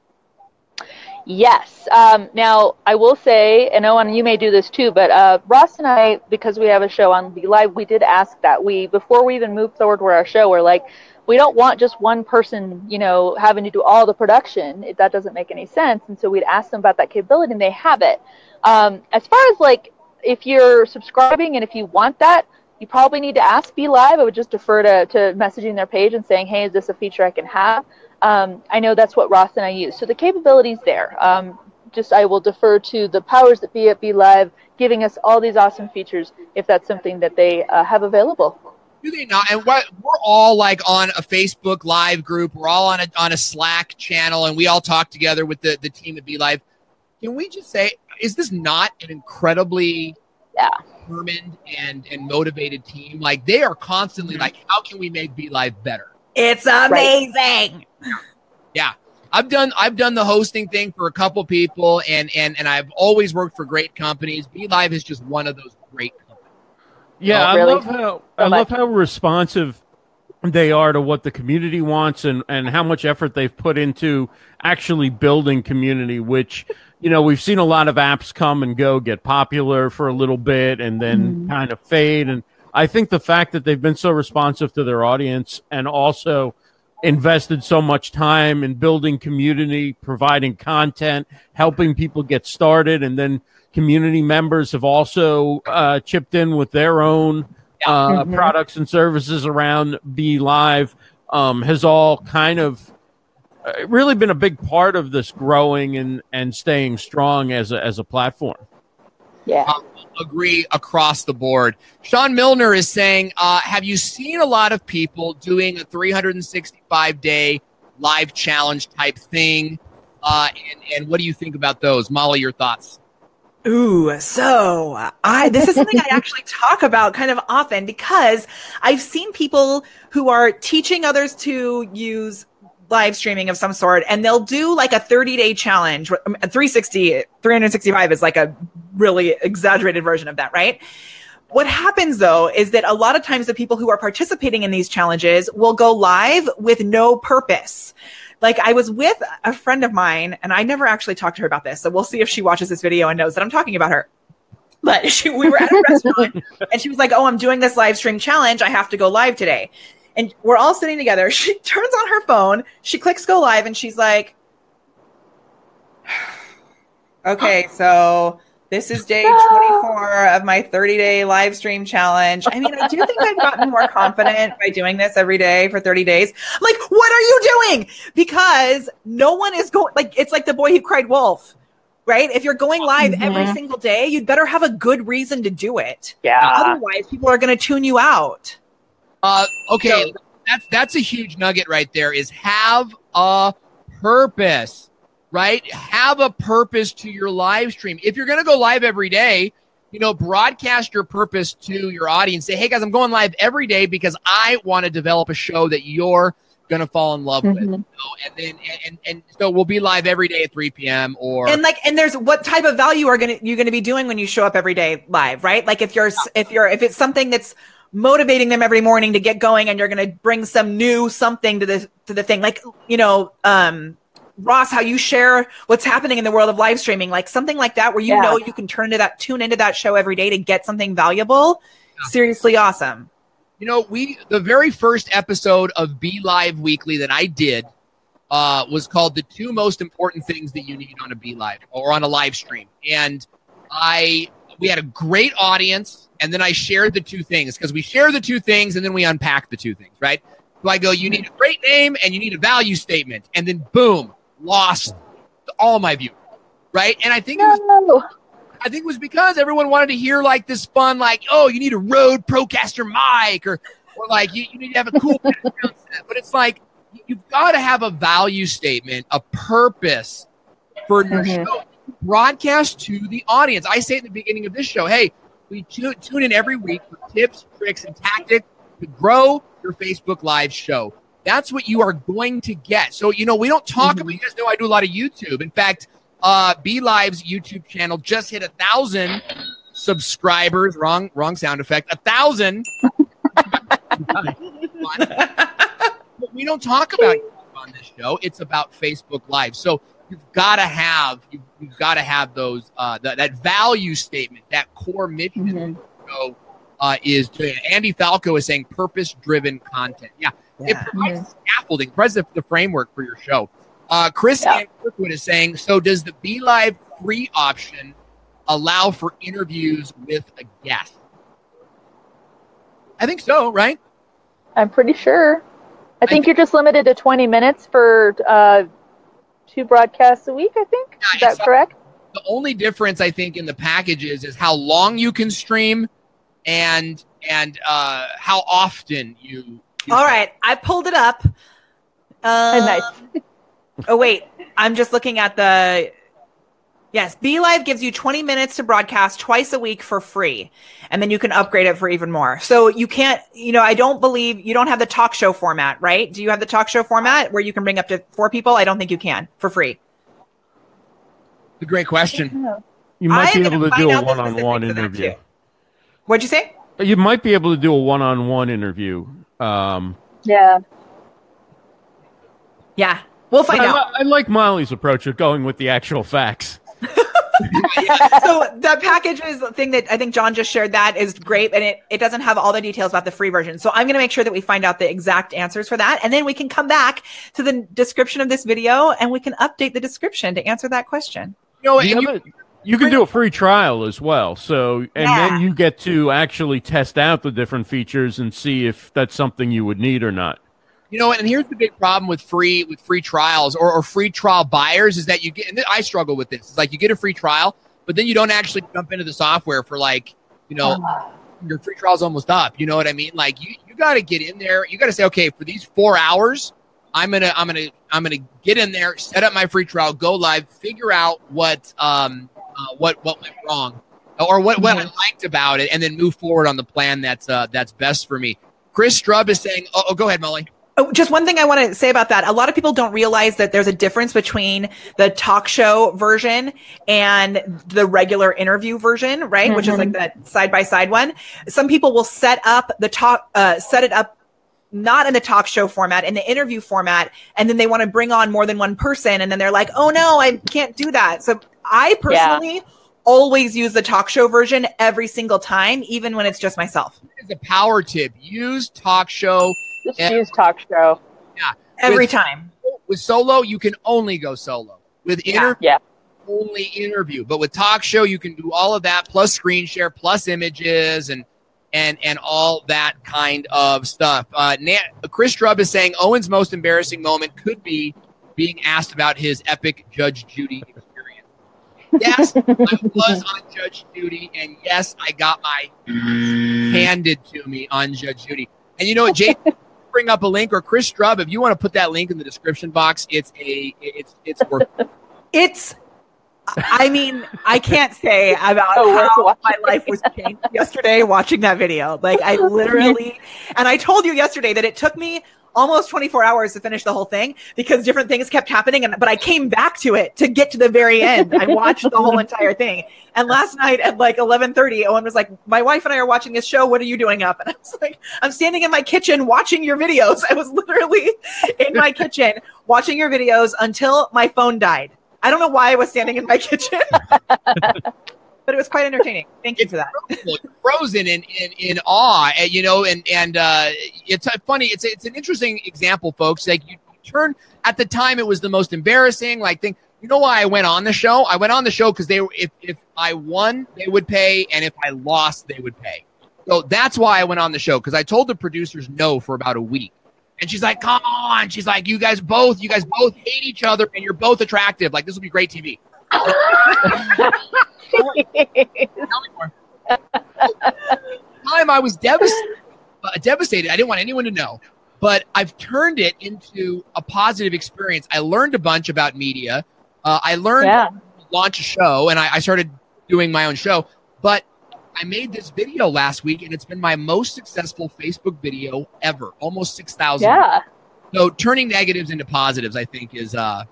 Yes. Um, now I will say, and Owen, you may do this too, but uh, Ross and I, because we have a show on BeLive, we did ask that. We before we even moved forward with our show, we're like, we don't want just one person, you know, having to do all the production. It, that doesn't make any sense. And so we'd ask them about that capability, and they have it. Um, as far as like if you're subscribing and if you want that, you probably need to ask BeLive. I would just defer to, to messaging their page and saying, hey, is this a feature I can have? Um, I know that's what Ross and I use. So the capabilities there. Um, just I will defer to the powers that be at BeLive, giving us all these awesome features if that's something that they uh, have available. Do they not? And what we're all like on a Facebook Live group. We're all on a on a Slack channel, and we all talk together with the the team at BeLive. Can we just say, is this not an incredibly Yeah. determined and and motivated team? Like they are constantly like, how can we make BeLive better? It's amazing. I've done I've done the hosting thing for a couple people, and and and I've always worked for great companies. BeLive is just one of those great companies. Yeah, Oh, I really? love how So I love how responsive they are to what the community wants and, and how much effort they've put into actually building community, which, you know, we've seen a lot of apps come and go, get popular for a little bit and then mm-hmm. kind of fade. And I think the fact that they've been so responsive to their audience and also invested so much time in building community, providing content, helping people get started, and then community members have also uh, chipped in with their own uh, mm-hmm. products and services around BeLive um, has all kind of uh, really been a big part of this growing and, and staying strong as a, as a platform. Yeah. Um, agree across the board. Sean Milner is saying, uh, have you seen a lot of people doing a 365 day live challenge type thing? Uh, and, and what do you think about those? Molly, your thoughts? Ooh, so I this is something I (laughs) actually talk about kind of often because I've seen people who are teaching others to use live streaming of some sort and they'll do like a 30 day challenge. Um, 360 365 is like a really exaggerated version of that, right? What happens though is that a lot of times the people who are participating in these challenges will go live with no purpose. Like I was with a friend of mine and I never actually talked to her about this. So we'll see if she watches this video and knows that I'm talking about her. But (laughs) she, we were at a restaurant (laughs) and she was like, Oh, I'm doing this live stream challenge. I have to go live today. And we're all sitting together. (laughs) She turns on her phone. She clicks go live and she's like, (sighs) Okay, (gasps) so this is day 24 of my 30 day live stream challenge. I mean, I do think I've gotten more confident by doing this every day for 30 days. I'm like, what are you doing? Because no one is going, like, it's like the boy who cried wolf, right? If you're going live mm-hmm. every single day, you'd better have a good reason to do it. Yeah. Otherwise, people are going to tune you out. Uh, okay. So, that's, that's a huge nugget right there is have a purpose right? Have a purpose to your live stream. If you're going to go live every day, you know, broadcast your purpose to your audience. Say, hey guys, I'm going live every day because I want to develop a show that you're going to fall in love mm-hmm. with. Know? And then, and, and so we'll be live every day at 3 p.m. or. And like, and there's what type of value are to, you're going to be doing when you show up every day live, right? Like if you're, if you're, if it's something that's, motivating them every morning to get going and you're going to bring some new something to the to the thing like you know um Ross, how you share what's happening in the world of live streaming, like something like that, where you yeah. know you can turn to that, tune into that show every day to get something valuable. Yeah. Seriously awesome. You know, we the very first episode of BeLive Weekly that I did uh, was called "The Two Most Important Things That You Need on a BeLive or on a live stream," and I we had a great audience, and then I shared the two things because we share the two things and then we unpack the two things, right? So I go, you need a great name and you need a value statement, and then boom, lost all my viewers, right? And I think no. it was, I think it was because everyone wanted to hear like this fun, like, oh, you need a Rode Procaster mic, or or like you, you need to have a cool background set. But it's like you've got to have a value statement, a purpose for your mm-hmm. show. Broadcast to the audience. I say at the beginning of this show, hey, we tune, tune in every week for tips, tricks, and tactics to grow your Facebook Live show. That's what you are going to get. So, you know, we don't talk mm-hmm. about, you guys know I do a lot of YouTube. In fact, uh, BeLive's YouTube channel just hit a thousand subscribers. Wrong, wrong sound effect. A thousand. (laughs) (laughs) we don't talk about on this show. It's about Facebook Live. So you've got to have you've, you've got to have those uh, that, that value statement, that core mission. Mm-hmm. So uh, is to, Andy Falco is saying purpose driven content. Yeah, yeah. It provides mm-hmm. scaffolding, provides the, the, framework for your show. Uh, Chris yeah. Kirkwood is saying, so does the BeLive free option allow for interviews with a guest? I think so, right? I'm pretty sure. I think I you're just limited to 20 minutes for uh, two broadcasts a week, I think. Yeah, is that correct? The only difference, I think, in the packages is how long you can stream and and uh, how often you all right, I pulled it up. Uh, (laughs) nice. oh wait, I'm just looking at the. Yes, BeLive gives you 20 minutes to broadcast twice a week for free, and then you can upgrade it for even more. So you can't, you know, I don't believe you don't have the talk show format, right? Do you have the talk show format where you can bring up to four people? I don't think you can for free. A great question. You might be able to do a one-on-one interview. What'd you say? You might be able to do a one-on-one interview um, Yeah. Yeah, we'll find I, out. li- I like Molly's approach of going with the actual facts. So that package is the packages thing that I think John just shared that is great, and it, it doesn't have all the details about the free version. So I'm going to make sure that we find out the exact answers for that, and then we can come back to the description of this video and we can update the description to answer that question. You know, The you, other- you can do a free trial as well. So, and Yeah. then you get to actually test out the different features and see if that's something you would need or not. You know, and here's the big problem with free with free trials or, or free trial buyers is that you get. And I struggle with this. It's like you get a free trial, but then you don't actually jump into the software for like, you know, your free trial's almost up. You know what I mean? Like you, you got to get in there. You got to say, okay, for these four hours, I'm gonna, I'm gonna, I'm gonna get in there, set up my free trial, go live, figure out what, um, uh, what, what went wrong, or what, what I liked about it, and then move forward on the plan that's, uh, that's best for me. Chris Strub is saying, oh, oh go ahead, Molly. Oh, just one thing I want to say about that. A lot of people don't realize that there's a difference between the talk show version and the regular interview version, right? Which is like that side by side one. Some people will set up the talk, uh, set it up not in the talk show format, in the interview format, and then they want to bring on more than one person, and then they're like, "Oh no, I can't do that." So I personally always use the talk show version every single time, even when it's just myself. is a power tip. Use talk show Just Yeah. use talk show. Yeah. Every With- time. with solo. You can only go solo. With Yeah. interview, Yeah. only interview. But with talk show, you can do all of that plus screen share, plus images, and and and all that kind of stuff. Uh, Na- Chris Strub is saying Owen's most embarrassing moment could be being asked about his epic Judge Judy experience. Yes, I was on Judge Judy, and yes, I got my handed to me on Judge Judy. And you know what, Jason, (laughs) bring up a link or Chris Strub, if you want to put that link in the description box, it's a it's it's worth it. It's, I mean, I can't say about (laughs) Oh, how my life was changed yesterday watching that video. Like, I (laughs) literally, and I told you yesterday that it took me almost 24 hours to finish the whole thing because different things kept happening. And, but I came back to it to get to the very end. I watched the whole entire thing. And last night at like 1130, Owen was like, my wife and I are watching this show. What are you doing up? And I was like, I'm standing in my kitchen watching your videos. (laughs) I was literally in my kitchen watching your videos until my phone died. I don't know why I was standing in my kitchen, (laughs) but it was quite entertaining. Thank you for that. Frozen in, in, in awe, and, you know, and and uh, it's uh, funny. It's it's an interesting example, folks. Like you turn at the time, it was the most embarrassing. Like thing. You know why I went on the show? I went on the show because they were if if I won, they would pay, and if I lost, they would pay. So that's why I went on the show because I told the producers no for about a week. And she's like, "Come on!" She's like, "You guys both, you guys both hate each other, and you're both attractive. Like this will be great TV." Tell me more. time I was devastated, devastated. I didn't want anyone to know, but I've turned it into a positive experience. I learned a bunch about media. Uh, I learned yeah. to launch a show, and I, I started doing my own show. But I made this video last week, and it's been my most successful Facebook video ever. Almost six thousand. Yeah. So turning negatives into positives, I think, is uh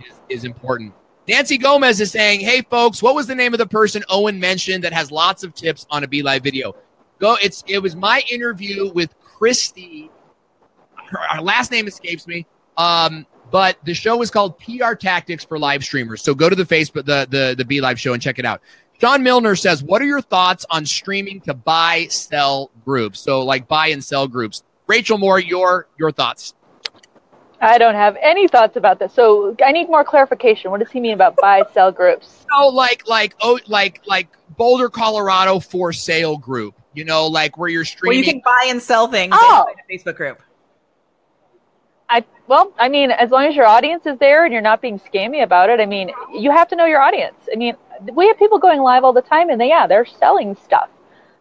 is, is important. Nancy Gomez is saying, "Hey folks, what was the name of the person Owen mentioned that has lots of tips on a BeLive video? Go. It's it was my interview with Christy. Her, her last name escapes me. Um, but the show is called PR Tactics for Live Streamers. So go to the Facebook, the the the BeLive show, and check it out. John Milner says, "What are your thoughts on streaming to buy sell groups? So like buy and sell groups." Rachel Moore, your your thoughts. I don't have any thoughts about this. So I need more clarification. What does he mean about buy (laughs) sell groups? know, like like oh like like Boulder, Colorado for sale group. You know, like where you're Where streaming. you can buy and sell things Oh. inside a Facebook group. I well, I mean, as long as your audience is there and you're not being scammy about it, I mean, you have to know your audience. I mean, we have people going live all the time, and they yeah, they're selling stuff.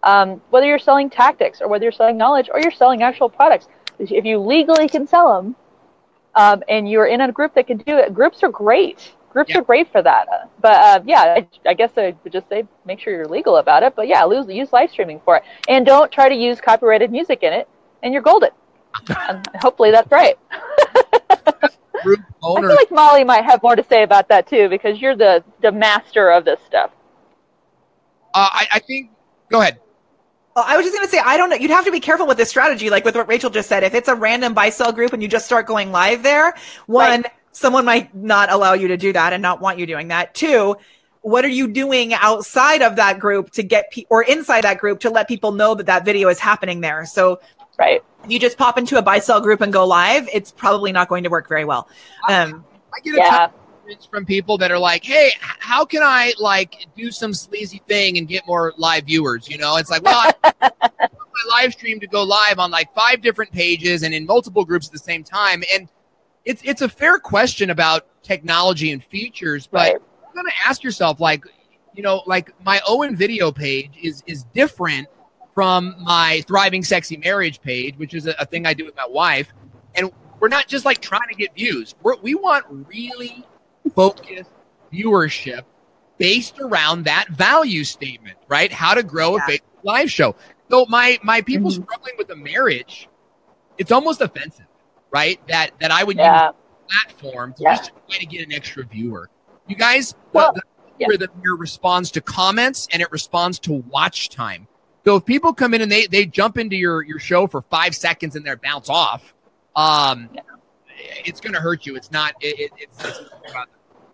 Um, whether you're selling tactics or whether you're selling knowledge or you're selling actual products, if you legally can sell them, um, and you're in a group that can do it, groups are great. Groups Yeah. are great for that. But uh, yeah, I, I guess I would just say make sure you're legal about it. But yeah, lose, use live streaming for it, and don't try to use copyrighted music in it, and you're golden. and (laughs) hopefully that's right. (laughs) group I feel like Molly might have more to say about that too, because you're the the master of this stuff. uh, I, I think. Go ahead. Well, I was just going to say, I don't know. You'd have to be careful with this strategy, like with what Rachel just said. If it's a random buy sell group and you just start going live there, one, Right. someone might not allow you to do that and not want you doing that. Two, what are you doing outside of that group to get pe- or inside that group to let people know that that video is happening there? So Right. if you just pop into a buy sell group and go live, it's probably not going to work very well. Um, I get a Yeah. ton of comments from people that are like, "Hey, how can I like do some sleazy thing and get more live viewers?" You know, it's like, well, I (laughs) want my live stream to go live on like five different pages and in multiple groups at the same time, and it's it's a fair question about technology and features, but Right. you're gonna ask yourself, like, you know, like my Owen video page is is different from my thriving sexy marriage page, which is a, a thing I do with my wife, and we're not just like trying to get views. We're, we want really focused viewership based around that value statement, right? How to grow Yeah. a Facebook live show. So my my people Mhm. struggling with a marriage, it's almost offensive, right? That that I would use Yeah. platform to Yeah. just try to get an extra viewer. You guys, Well, the yeah. the mirror responds to comments and it responds to watch time. So if people come in and they they jump into your your show for five seconds and they bounce off, um, it's going to hurt you. It's not. It, it, it's, it's about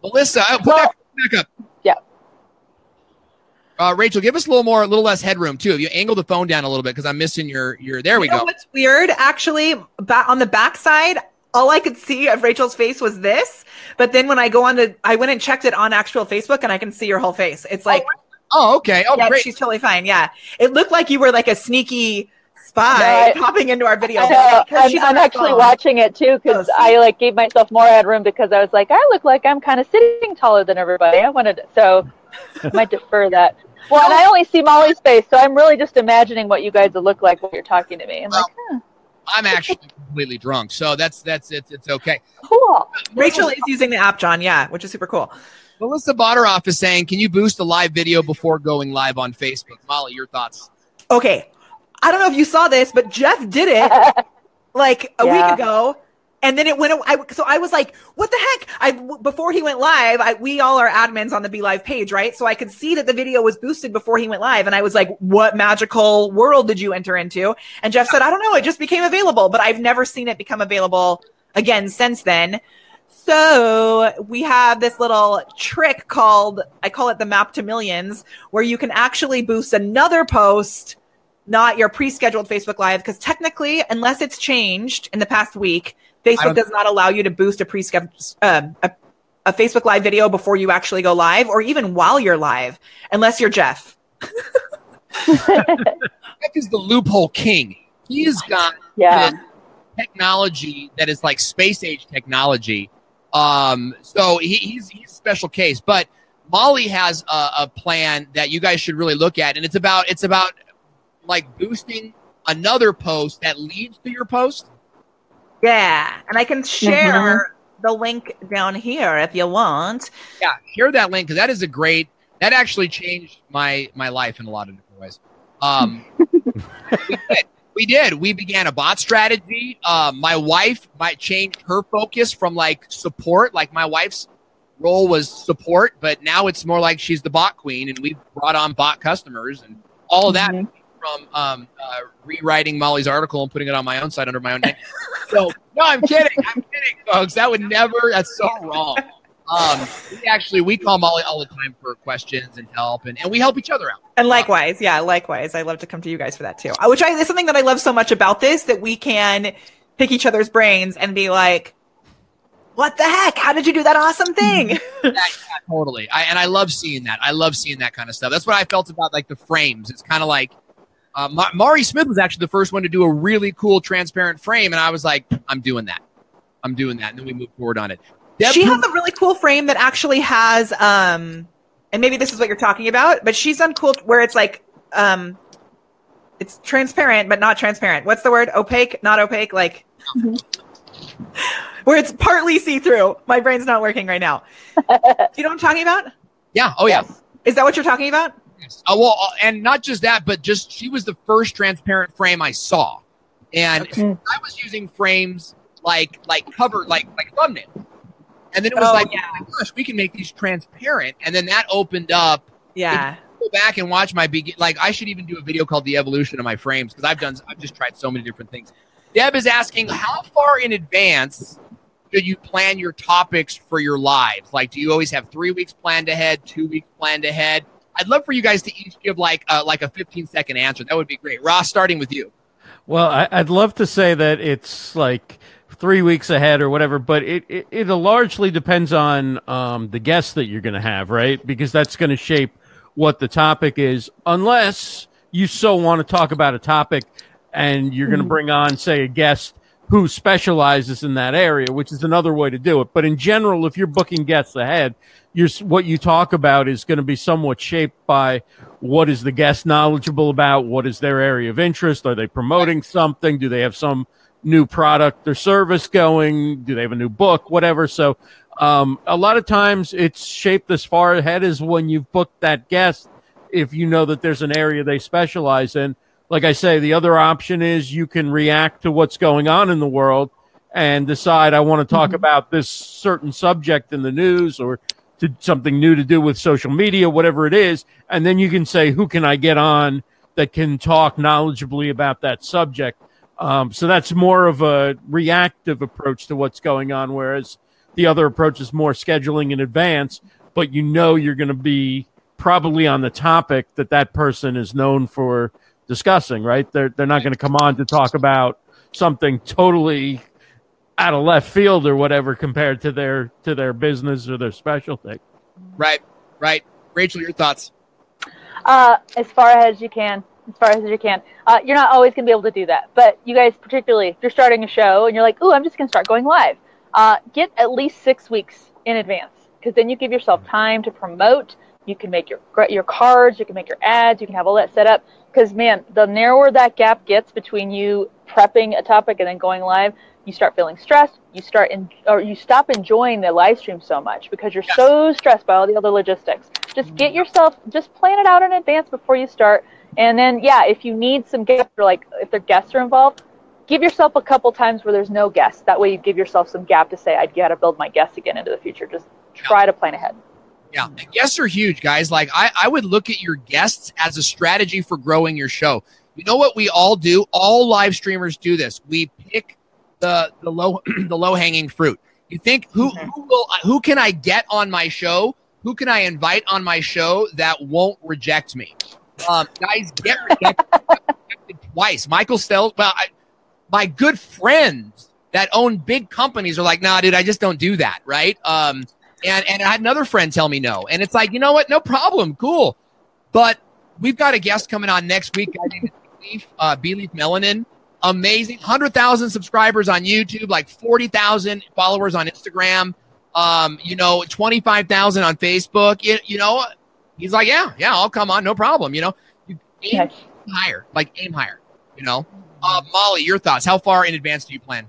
Melissa. Put Well- that back up. Yeah. Uh, Rachel, give us a little more, a little less headroom too. If you angle the phone down a little bit, because I'm missing your your. There we You know go. what's weird? Actually, ba- on the backside, all I could see of Rachel's face was this. But then when I go on to, I went and checked it on actual Facebook, and I can see your whole face. It's like, Oh, okay. Oh, yeah, great. she's totally fine. Yeah, it looked like you were like a sneaky spy No, I- popping into our videos. I know. Because I'm, she's I'm actually phone. watching it too because Oh. I like gave myself more headroom because I was like, I look like I'm kind of sitting taller than everybody. I wanted to, so I might defer that. Well, and I only see Molly's face, so I'm really just imagining what you guys would look like when you're talking to me. I'm like, huh, I'm actually completely drunk, so that's that's it's it's okay. cool. Rachel is using the app, John. Yeah, which is super cool. Melissa Botteroff is saying, "Can you boost a live video before going live on Facebook?" Molly, your thoughts? Okay, I don't know if you saw this, but Jeff did it (laughs) like a Yeah. week ago. And then it went. I, so I was like, "What the heck?" I before he went live, I, we all are admins on the BeLive page, right? So I could see that the video was boosted before he went live, and I was like, "What magical world did you enter into?" And Jeff said, "I don't know. It just became available, but I've never seen it become available again since then." So we have this little trick called I call it the map to millions, where you can actually boost another post not your pre-scheduled Facebook Live because technically, unless it's changed in the past week, Facebook does not allow you to boost a pre-scheduled um, a, a Facebook Live video before you actually go live, or even while you're live, unless you're Jeff. (laughs) Jeff is the loophole king. He's got Yeah. technology that is like space age technology. Um, so he, he's he's a special case. But Molly has a, a plan that you guys should really look at, and it's about it's about like boosting another post that leads to your post. Yeah, and I can share the link down here if you want. Yeah, share that link because that is a great. That actually changed my my life in a lot of different ways. Um, (laughs) we did. We did. We began a bot strategy. Uh, my wife might change her focus from like support. Like my wife's role was support, but now it's more like she's the bot queen, and we brought on bot customers and all of that Mhm. From um, uh, rewriting Molly's article and putting it on my own site under my own name. so no, I'm kidding. I'm kidding, folks. That would never. That's so wrong. Um, we actually we call Molly all the time for questions and help, and, and we help each other out. And likewise, yeah, likewise. I love to come to you guys for that too. Uh, Which I, is something that I love so much about this that we can pick each other's brains and be like, what the heck? How did you do that awesome thing? (laughs) Yeah, yeah, totally. I, and I love seeing that. I love seeing that kind of stuff. That's what I felt about like the frames. It's kind of like uh, Ma- Mari Smith was actually the first one to do a really cool transparent frame, and I was like, I'm doing that. I'm doing that, and then we moved forward on it. Deb she Poon- has a really cool frame that actually has, um, and maybe this is what you're talking about, but she's done cool where it's like, um, it's transparent, but not transparent. What's the word? Opaque, not opaque, like (laughs) where it's partly see through. My brain's not working right now. (laughs) You know what I'm talking about? yeah. Oh yeah. Yes. Is that what you're talking about? Yes. Uh, well, uh, and not just that, but just she was the first transparent frame I saw, and Okay. I was using frames like like cover like like thumbnail, and then it was Oh, like, yeah. oh gosh, we can make these transparent, and then that opened up Yeah. go back and watch my begin. Like I should even do a video called "The Evolution of My Frames" because I've done. I've just tried so many different things. Deb is asking, how far in advance should you plan your topics for your lives? Like, do you always have three weeks planned ahead, two weeks planned ahead? I'd love for you guys to each give like uh, like a 15 second answer. That would be great. Ross, starting with you. Well, I, I'd love to say that it's like three weeks ahead or whatever, but it, it, it largely depends on um, the guests that you're going to have, right? Because that's going to shape what the topic is, unless you so want to talk about a topic and you're going to bring on, say, a guest who specializes in that area, which is another way to do it. But in general, if you're booking guests ahead, you're, what you talk about is going to be somewhat shaped by what is the guest knowledgeable about, what is their area of interest, are they promoting something, do they have some new product or service going, do they have a new book, whatever. So um, a lot of times it's shaped as far ahead as when you've booked that guest. If you know that there's an area they specialize in, like I say, the other option is you can react to what's going on in the world and decide I want to talk mm-hmm. about this certain subject in the news or to something new to do with social media, whatever it is. And then you can say, who can I get on that can talk knowledgeably about that subject? Um, so that's more of a reactive approach to what's going on, whereas the other approach is more scheduling in advance, but you know you're going to be probably on the topic that that person is known for discussing, right? They're they're not going to come on to talk about something totally out of left field or whatever compared to their to their business or their specialty. Right, right. Rachel, your thoughts? Uh, as far ahead as you can. As far as you can. Uh, you're not always going to be able to do that, but you guys, particularly if you're starting a show and you're like, "Oh, I'm just going to start going live," uh, get at least six weeks in advance because then you give yourself time to promote. You can make your your cards, you can make your ads, you can have all that set up because man, the narrower that gap gets between you prepping a topic and then going live, you start feeling stressed. You start in, or you stop enjoying the live stream so much because you're yes. so stressed by all the other logistics. Just get mm-hmm. yourself, just plan it out in advance before you start. And then, yeah, if you need some guests or like if their guests are involved, give yourself a couple times where there's no guests. That way, you give yourself some gap to say, "I'd got to build my guests again into the future." Just try yeah. to plan ahead. Yeah, guests are huge, guys. Like I, I would look at your guests as a strategy for growing your show. You know what we all do? All live streamers do this. We pick the the low (clears throat) the low hanging fruit. You think who mm-hmm. who will who can I get on my show? Who can I invite on my show that won't reject me? Um, guys, get rejected, (laughs) rejected twice. Michael Stelz, well, I, my good friends that own big companies are like, nah, dude, I just don't do that, right? Um, and and I had another friend tell me no. And it's like, you know what? No problem. Cool. But we've got a guest coming on next week. Guy named Leaf, uh, Leaf Melanin. Amazing. 100,000 subscribers on YouTube, like 40,000 followers on Instagram. Um, you know, 25,000 on Facebook. You, you know, he's like, yeah, yeah, I'll come on. No problem. You know, you aim yes. higher, like aim higher, you know. Uh, Molly, your thoughts. How far in advance do you plan?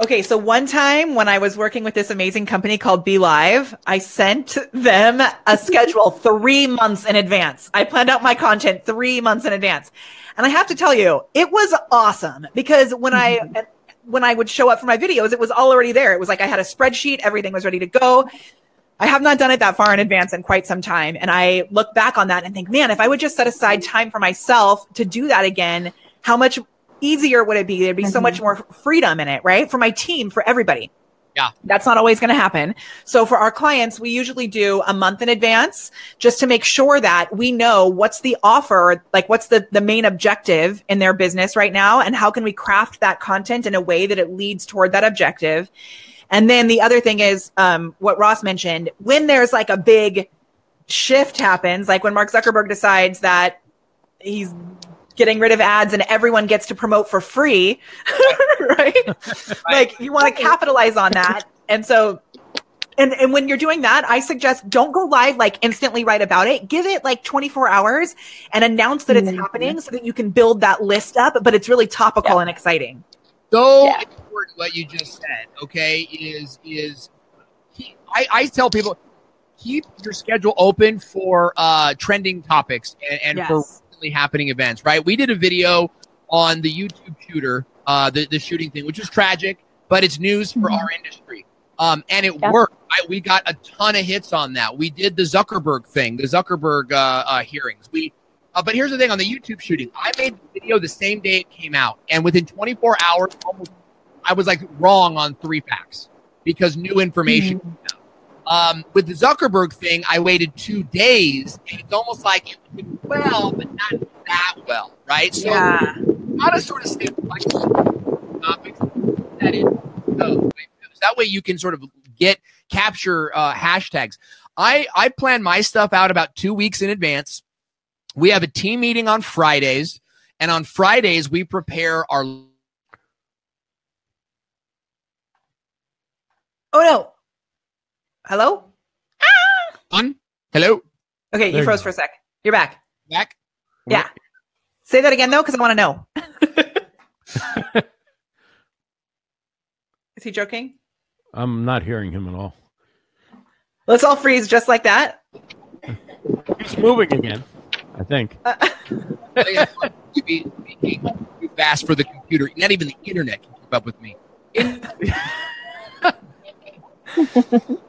Okay, so one time when I was working with this amazing company called BeLive, I sent them a schedule (laughs) three months in advance. I planned out my content three months in advance. And I have to tell you, it was awesome because when I, (laughs) when I would show up for my videos, it was all already there. It was like I had a spreadsheet, everything was ready to go. I have not done it that far in advance in quite some time. And I look back on that and think, man, if I would just set aside time for myself to do that again, how much easier would it be? There'd be mm-hmm. so much mm-hmm. more freedom in it, right? For my team, for everybody. Yeah. That's not always going to happen. So for our clients, we usually do a month in advance just to make sure that we know what's the offer, like what's the, the main objective in their business right now and how can we craft that content in a way that it leads toward that objective. And then the other thing is um, what Ross mentioned, when there's like a big shift happens, like when Mark Zuckerberg decides that he's getting rid of ads and everyone gets to promote for free, (laughs) right? right? Like you want to capitalize on that. And so and, and when you're doing that, I suggest don't go live like instantly right about it. Give it like 24 hours and announce that it's mm-hmm. happening so that you can build that list up, but it's really topical yeah. and exciting. So yeah. important what you just said, okay, is is I, I tell people keep your schedule open for uh trending topics and, and yes. for constantly happening events, right? We did a video on the YouTube shooter, uh, the, the shooting thing, which was tragic, but it's news for mm-hmm. our industry. Um, and it Yeah. worked. I, we got a ton of hits on that. We did the Zuckerberg thing, the Zuckerberg uh, uh, hearings. We, uh, but here's the thing on the YouTube shooting. I made the video the same day it came out, and within 24 hours, almost, I was like wrong on three facts because new information. out. Um, with the Zuckerberg thing, I waited two days, and it's almost like it went well, but not that well, right? So yeah. how to sort of stay flexible topics that it goes. That way you can sort of get capture uh, hashtags. I I plan my stuff out about two weeks in advance. We have a team meeting on Fridays, and on Fridays we prepare our. Oh no. Hello? Ah! On? hello, Okay, you There you froze go. for a sec. You're back. back. Yeah. Say that again though, because I want to know. (laughs) Is he joking? I'm not hearing him at all. Let's all freeze just like that. He's moving again. I think. You be, be too fast for the computer. Not even the internet can keep up with me. (laughs)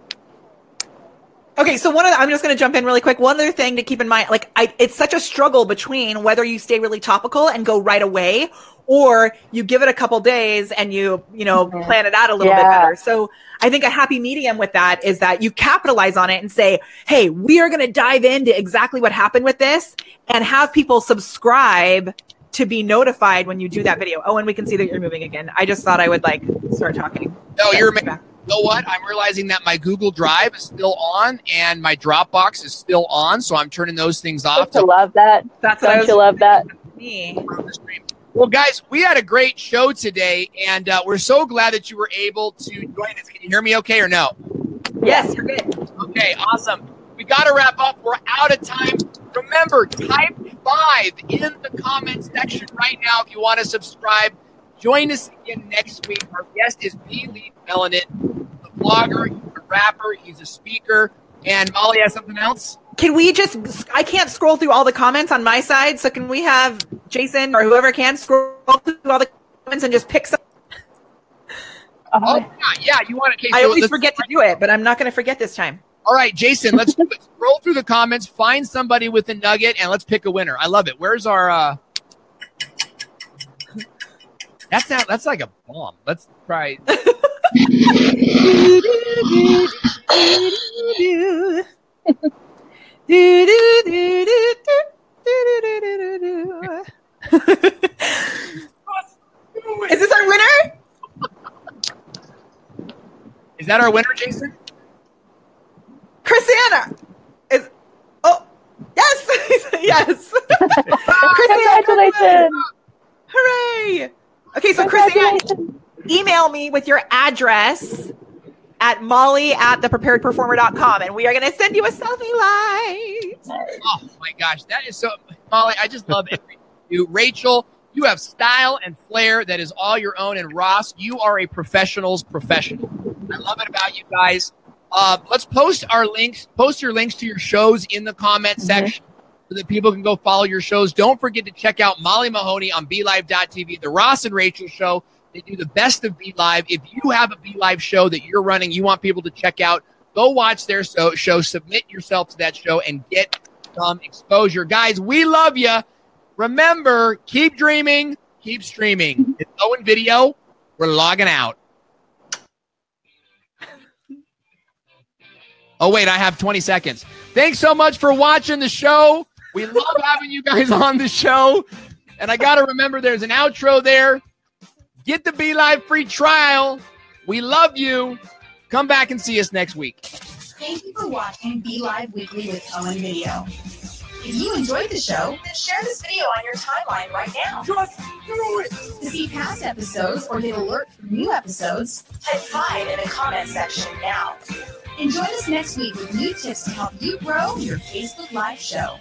In- Okay, so one of the, I'm just going to jump in really quick. One other thing to keep in mind, like I, it's such a struggle between whether you stay really topical and go right away, or you give it a couple days and you, you know, Mhm. plan it out a little bit better. So I think a happy medium with that is that you capitalize on it and say, "Hey, we are going to dive into exactly what happened with this," and have people subscribe to be notified when you do that video. Oh, and we can see that you're moving again. I just thought I would like start talking. no, you're. Okay, back. You know what? I'm realizing that my Google Drive is still on and my Dropbox is still on, so I'm turning those things off. Don't you love that? That's what I Don't was. you love that? Me. from the stream. Well, guys, we had a great show today, and uh, we're so glad that you were able to join us. Can you hear me okay or no? Yes, you're good. Okay, awesome. We got to wrap up. We're out of time. Remember, type five in the comment section right now if you want to subscribe. Join us again next week. Our guest is B. Lee Melanin, the blogger, he's a rapper, he's a speaker. And Molly has something else? Can we just? I can't scroll through all the comments on my side, so can we have Jason or whoever can scroll through all the comments and just pick some? (laughs) Oh, Oh, yeah, yeah. You want to? Okay, I always forget to do it, but I'm not going to forget this time. All right, Jason, let's do (laughs) it. scroll through the comments, find somebody with a nugget, and let's pick a winner. I love it. Where's our? uh (laughs) That's not, that's like a bomb. Let's try. Is this our winner? Is that our winner, Jason? Christiana is. Oh, yes, (laughs) yes. (laughs) Christiana, Congratulations! hooray! Okay, so Christiana, Congratulations! Email me with your address at molly at thepreparedperformer.com and we are going to send you a selfie light. Oh my gosh, that is so. Molly, I just love everything you. Rachel, you have style and flair that is all your own. And Ross, you are a professional's professional. I love it about you guys. Uh, let's post our links. Post your links to your shows in the comment Mhm. section so that people can go follow your shows. Don't forget to check out Molly Mahoney on BeLive.tv, the Ross and Rachel show. They do the best of BeLive. If you have a BeLive show that you're running, you want people to check out, go watch their show, submit yourself to that show, and get some exposure. Guys, we love you. Remember, keep dreaming, keep streaming. It's Owen Video. We're logging out. Oh, wait, I have 20 seconds. Thanks so much for watching the show. We love having you guys (laughs) on the show. And I got to remember there's an outro there. Get the BeLive free trial. We love you. Come back and see us next week. Thank you for watching BeLive Weekly with Owen Video. If you enjoyed the show, then share this video on your timeline right now. Just do it. To see past episodes or get alert for new episodes, type 5 in the comment section now. And join us next week with new tips to help you grow your Facebook Live show.